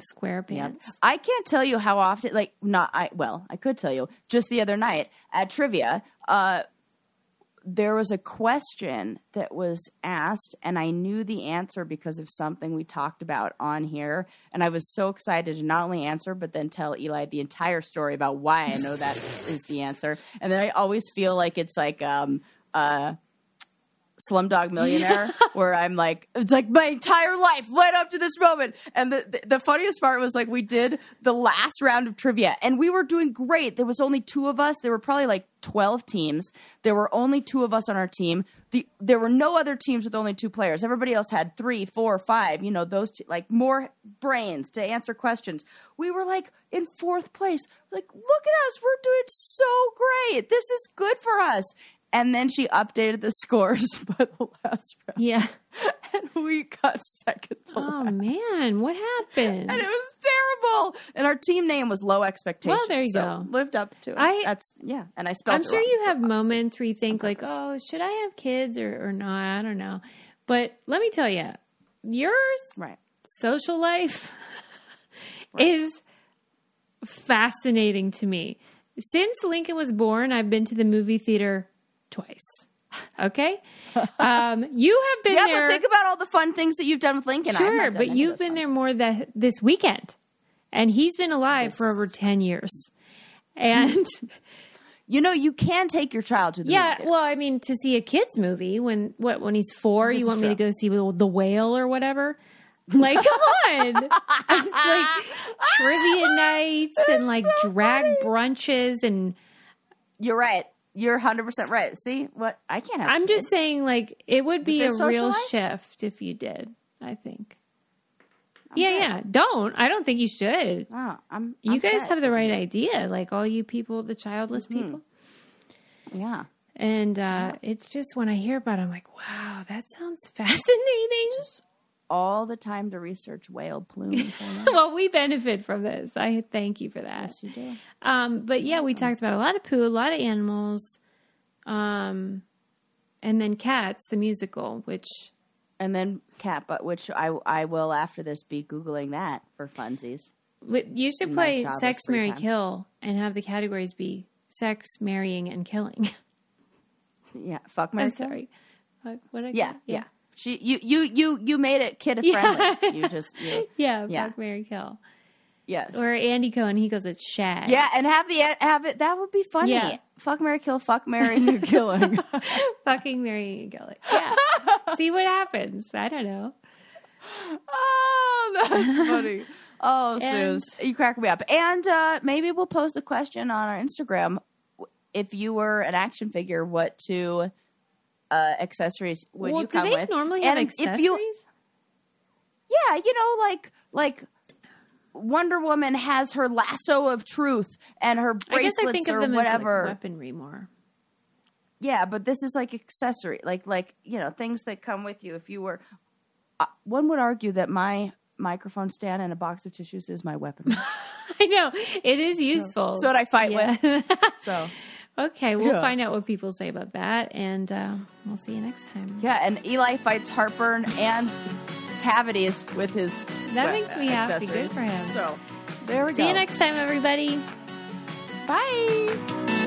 Square pants. I can't tell you how often, like, not I. Well, I could tell you. Just the other night at trivia, uh, there was a question that was asked, and I knew the answer because of something we talked about on here, and I was so excited to not only answer but then tell Eli the entire story about why I know that is the answer, and then I always feel like it's like um uh Slumdog Millionaire, where I'm like, it's like my entire life led up to this moment. And the, the the funniest part was like we did the last round of trivia, and we were doing great. There was only two of us. There were probably like twelve teams. There were only two of us on our team. The there were no other teams with only two players. Everybody else had three, four, five. You know, those two, like more brains to answer questions. We were like in fourth place. Like, look at us, we're doing so great. This is good for us. And then she updated the scores by the last round, Yeah. and we got second to Oh last. man, what happened? And it was terrible. And our team name was Low Expectations. Well, there you so go. Lived up to it. I- That's yeah. And I spelled. I'm sure you have moments where you think like, "Oh, should I have kids or, or not?" I don't know. But let me tell you, yours right. social life is fascinating to me. Since Lincoln was born, I've been to the movie theater twice. Okay, um, you have been Yeah, there. but think about all the fun things that you've done with Lincoln. Sure, but you've been there more that this weekend, and he's been alive for over ten years. And You know, you can take your child to the yeah, well, I mean, to see a kids movie when what when he's four, This you want me to go see the, the whale or whatever? Like, come on! it's like trivia nights and like drag brunches, and You're right. You're 100 percent right. See what I can't have. I'm just saying, like, it would be a real life? shift if you did. I think. yeah, yeah. Don't. I don't think you should. Oh, I'm. You I'm guys set. have the right idea, like all you people, the childless Mm-hmm. people. Yeah. And uh, it's just when I hear about it, I'm like, wow, that sounds fascinating. All the time to research whale plumes. Well, we benefit from this. I thank you for that. yes, you do. Um, but yeah, we talked about a lot of poo, a lot of animals, um, and then Cats, the musical, which And then cat butt, which I I will after this be googling that for funsies. you should play Sex, Marry, time. Kill, and have the categories be sex, marrying, and killing. Yeah, fuck my I'm sorry. What, what I Yeah, got? yeah. She you you you you made it kid Yeah. friendly. You just you, yeah, Yeah. fuck, marry, kill. yes. Or Andy Cohen, he goes, it's shag. yeah, and have the have it. That would be funny. Yeah. Fuck marry Kill. Fuck marry and Killing. fucking marrying and killing. Yeah. See what happens. I don't know. oh, that's funny. Oh, And- Suze, you crack me up. And uh, maybe we'll post the question on our Instagram. If you were an action figure, what two uh, accessories would well, you do come they with? normally have And accessories? If you, yeah, you know, like like Wonder Woman has her lasso of truth and her I guess bracelets I think or of them whatever. as like weaponry more. Yeah, but this is like accessory, like like you know things that come with you. If you were, uh, one would argue that my microphone stand and a box of tissues is my weapon. I know it is useful. so what I fight with. with. So okay, we'll Yeah. find out what people say about that, and uh, we'll see you next time. yeah, and Eli fights heartburn and cavities with his. That we- makes me happy. Good for him. So there we See go. See you next time, everybody. Bye.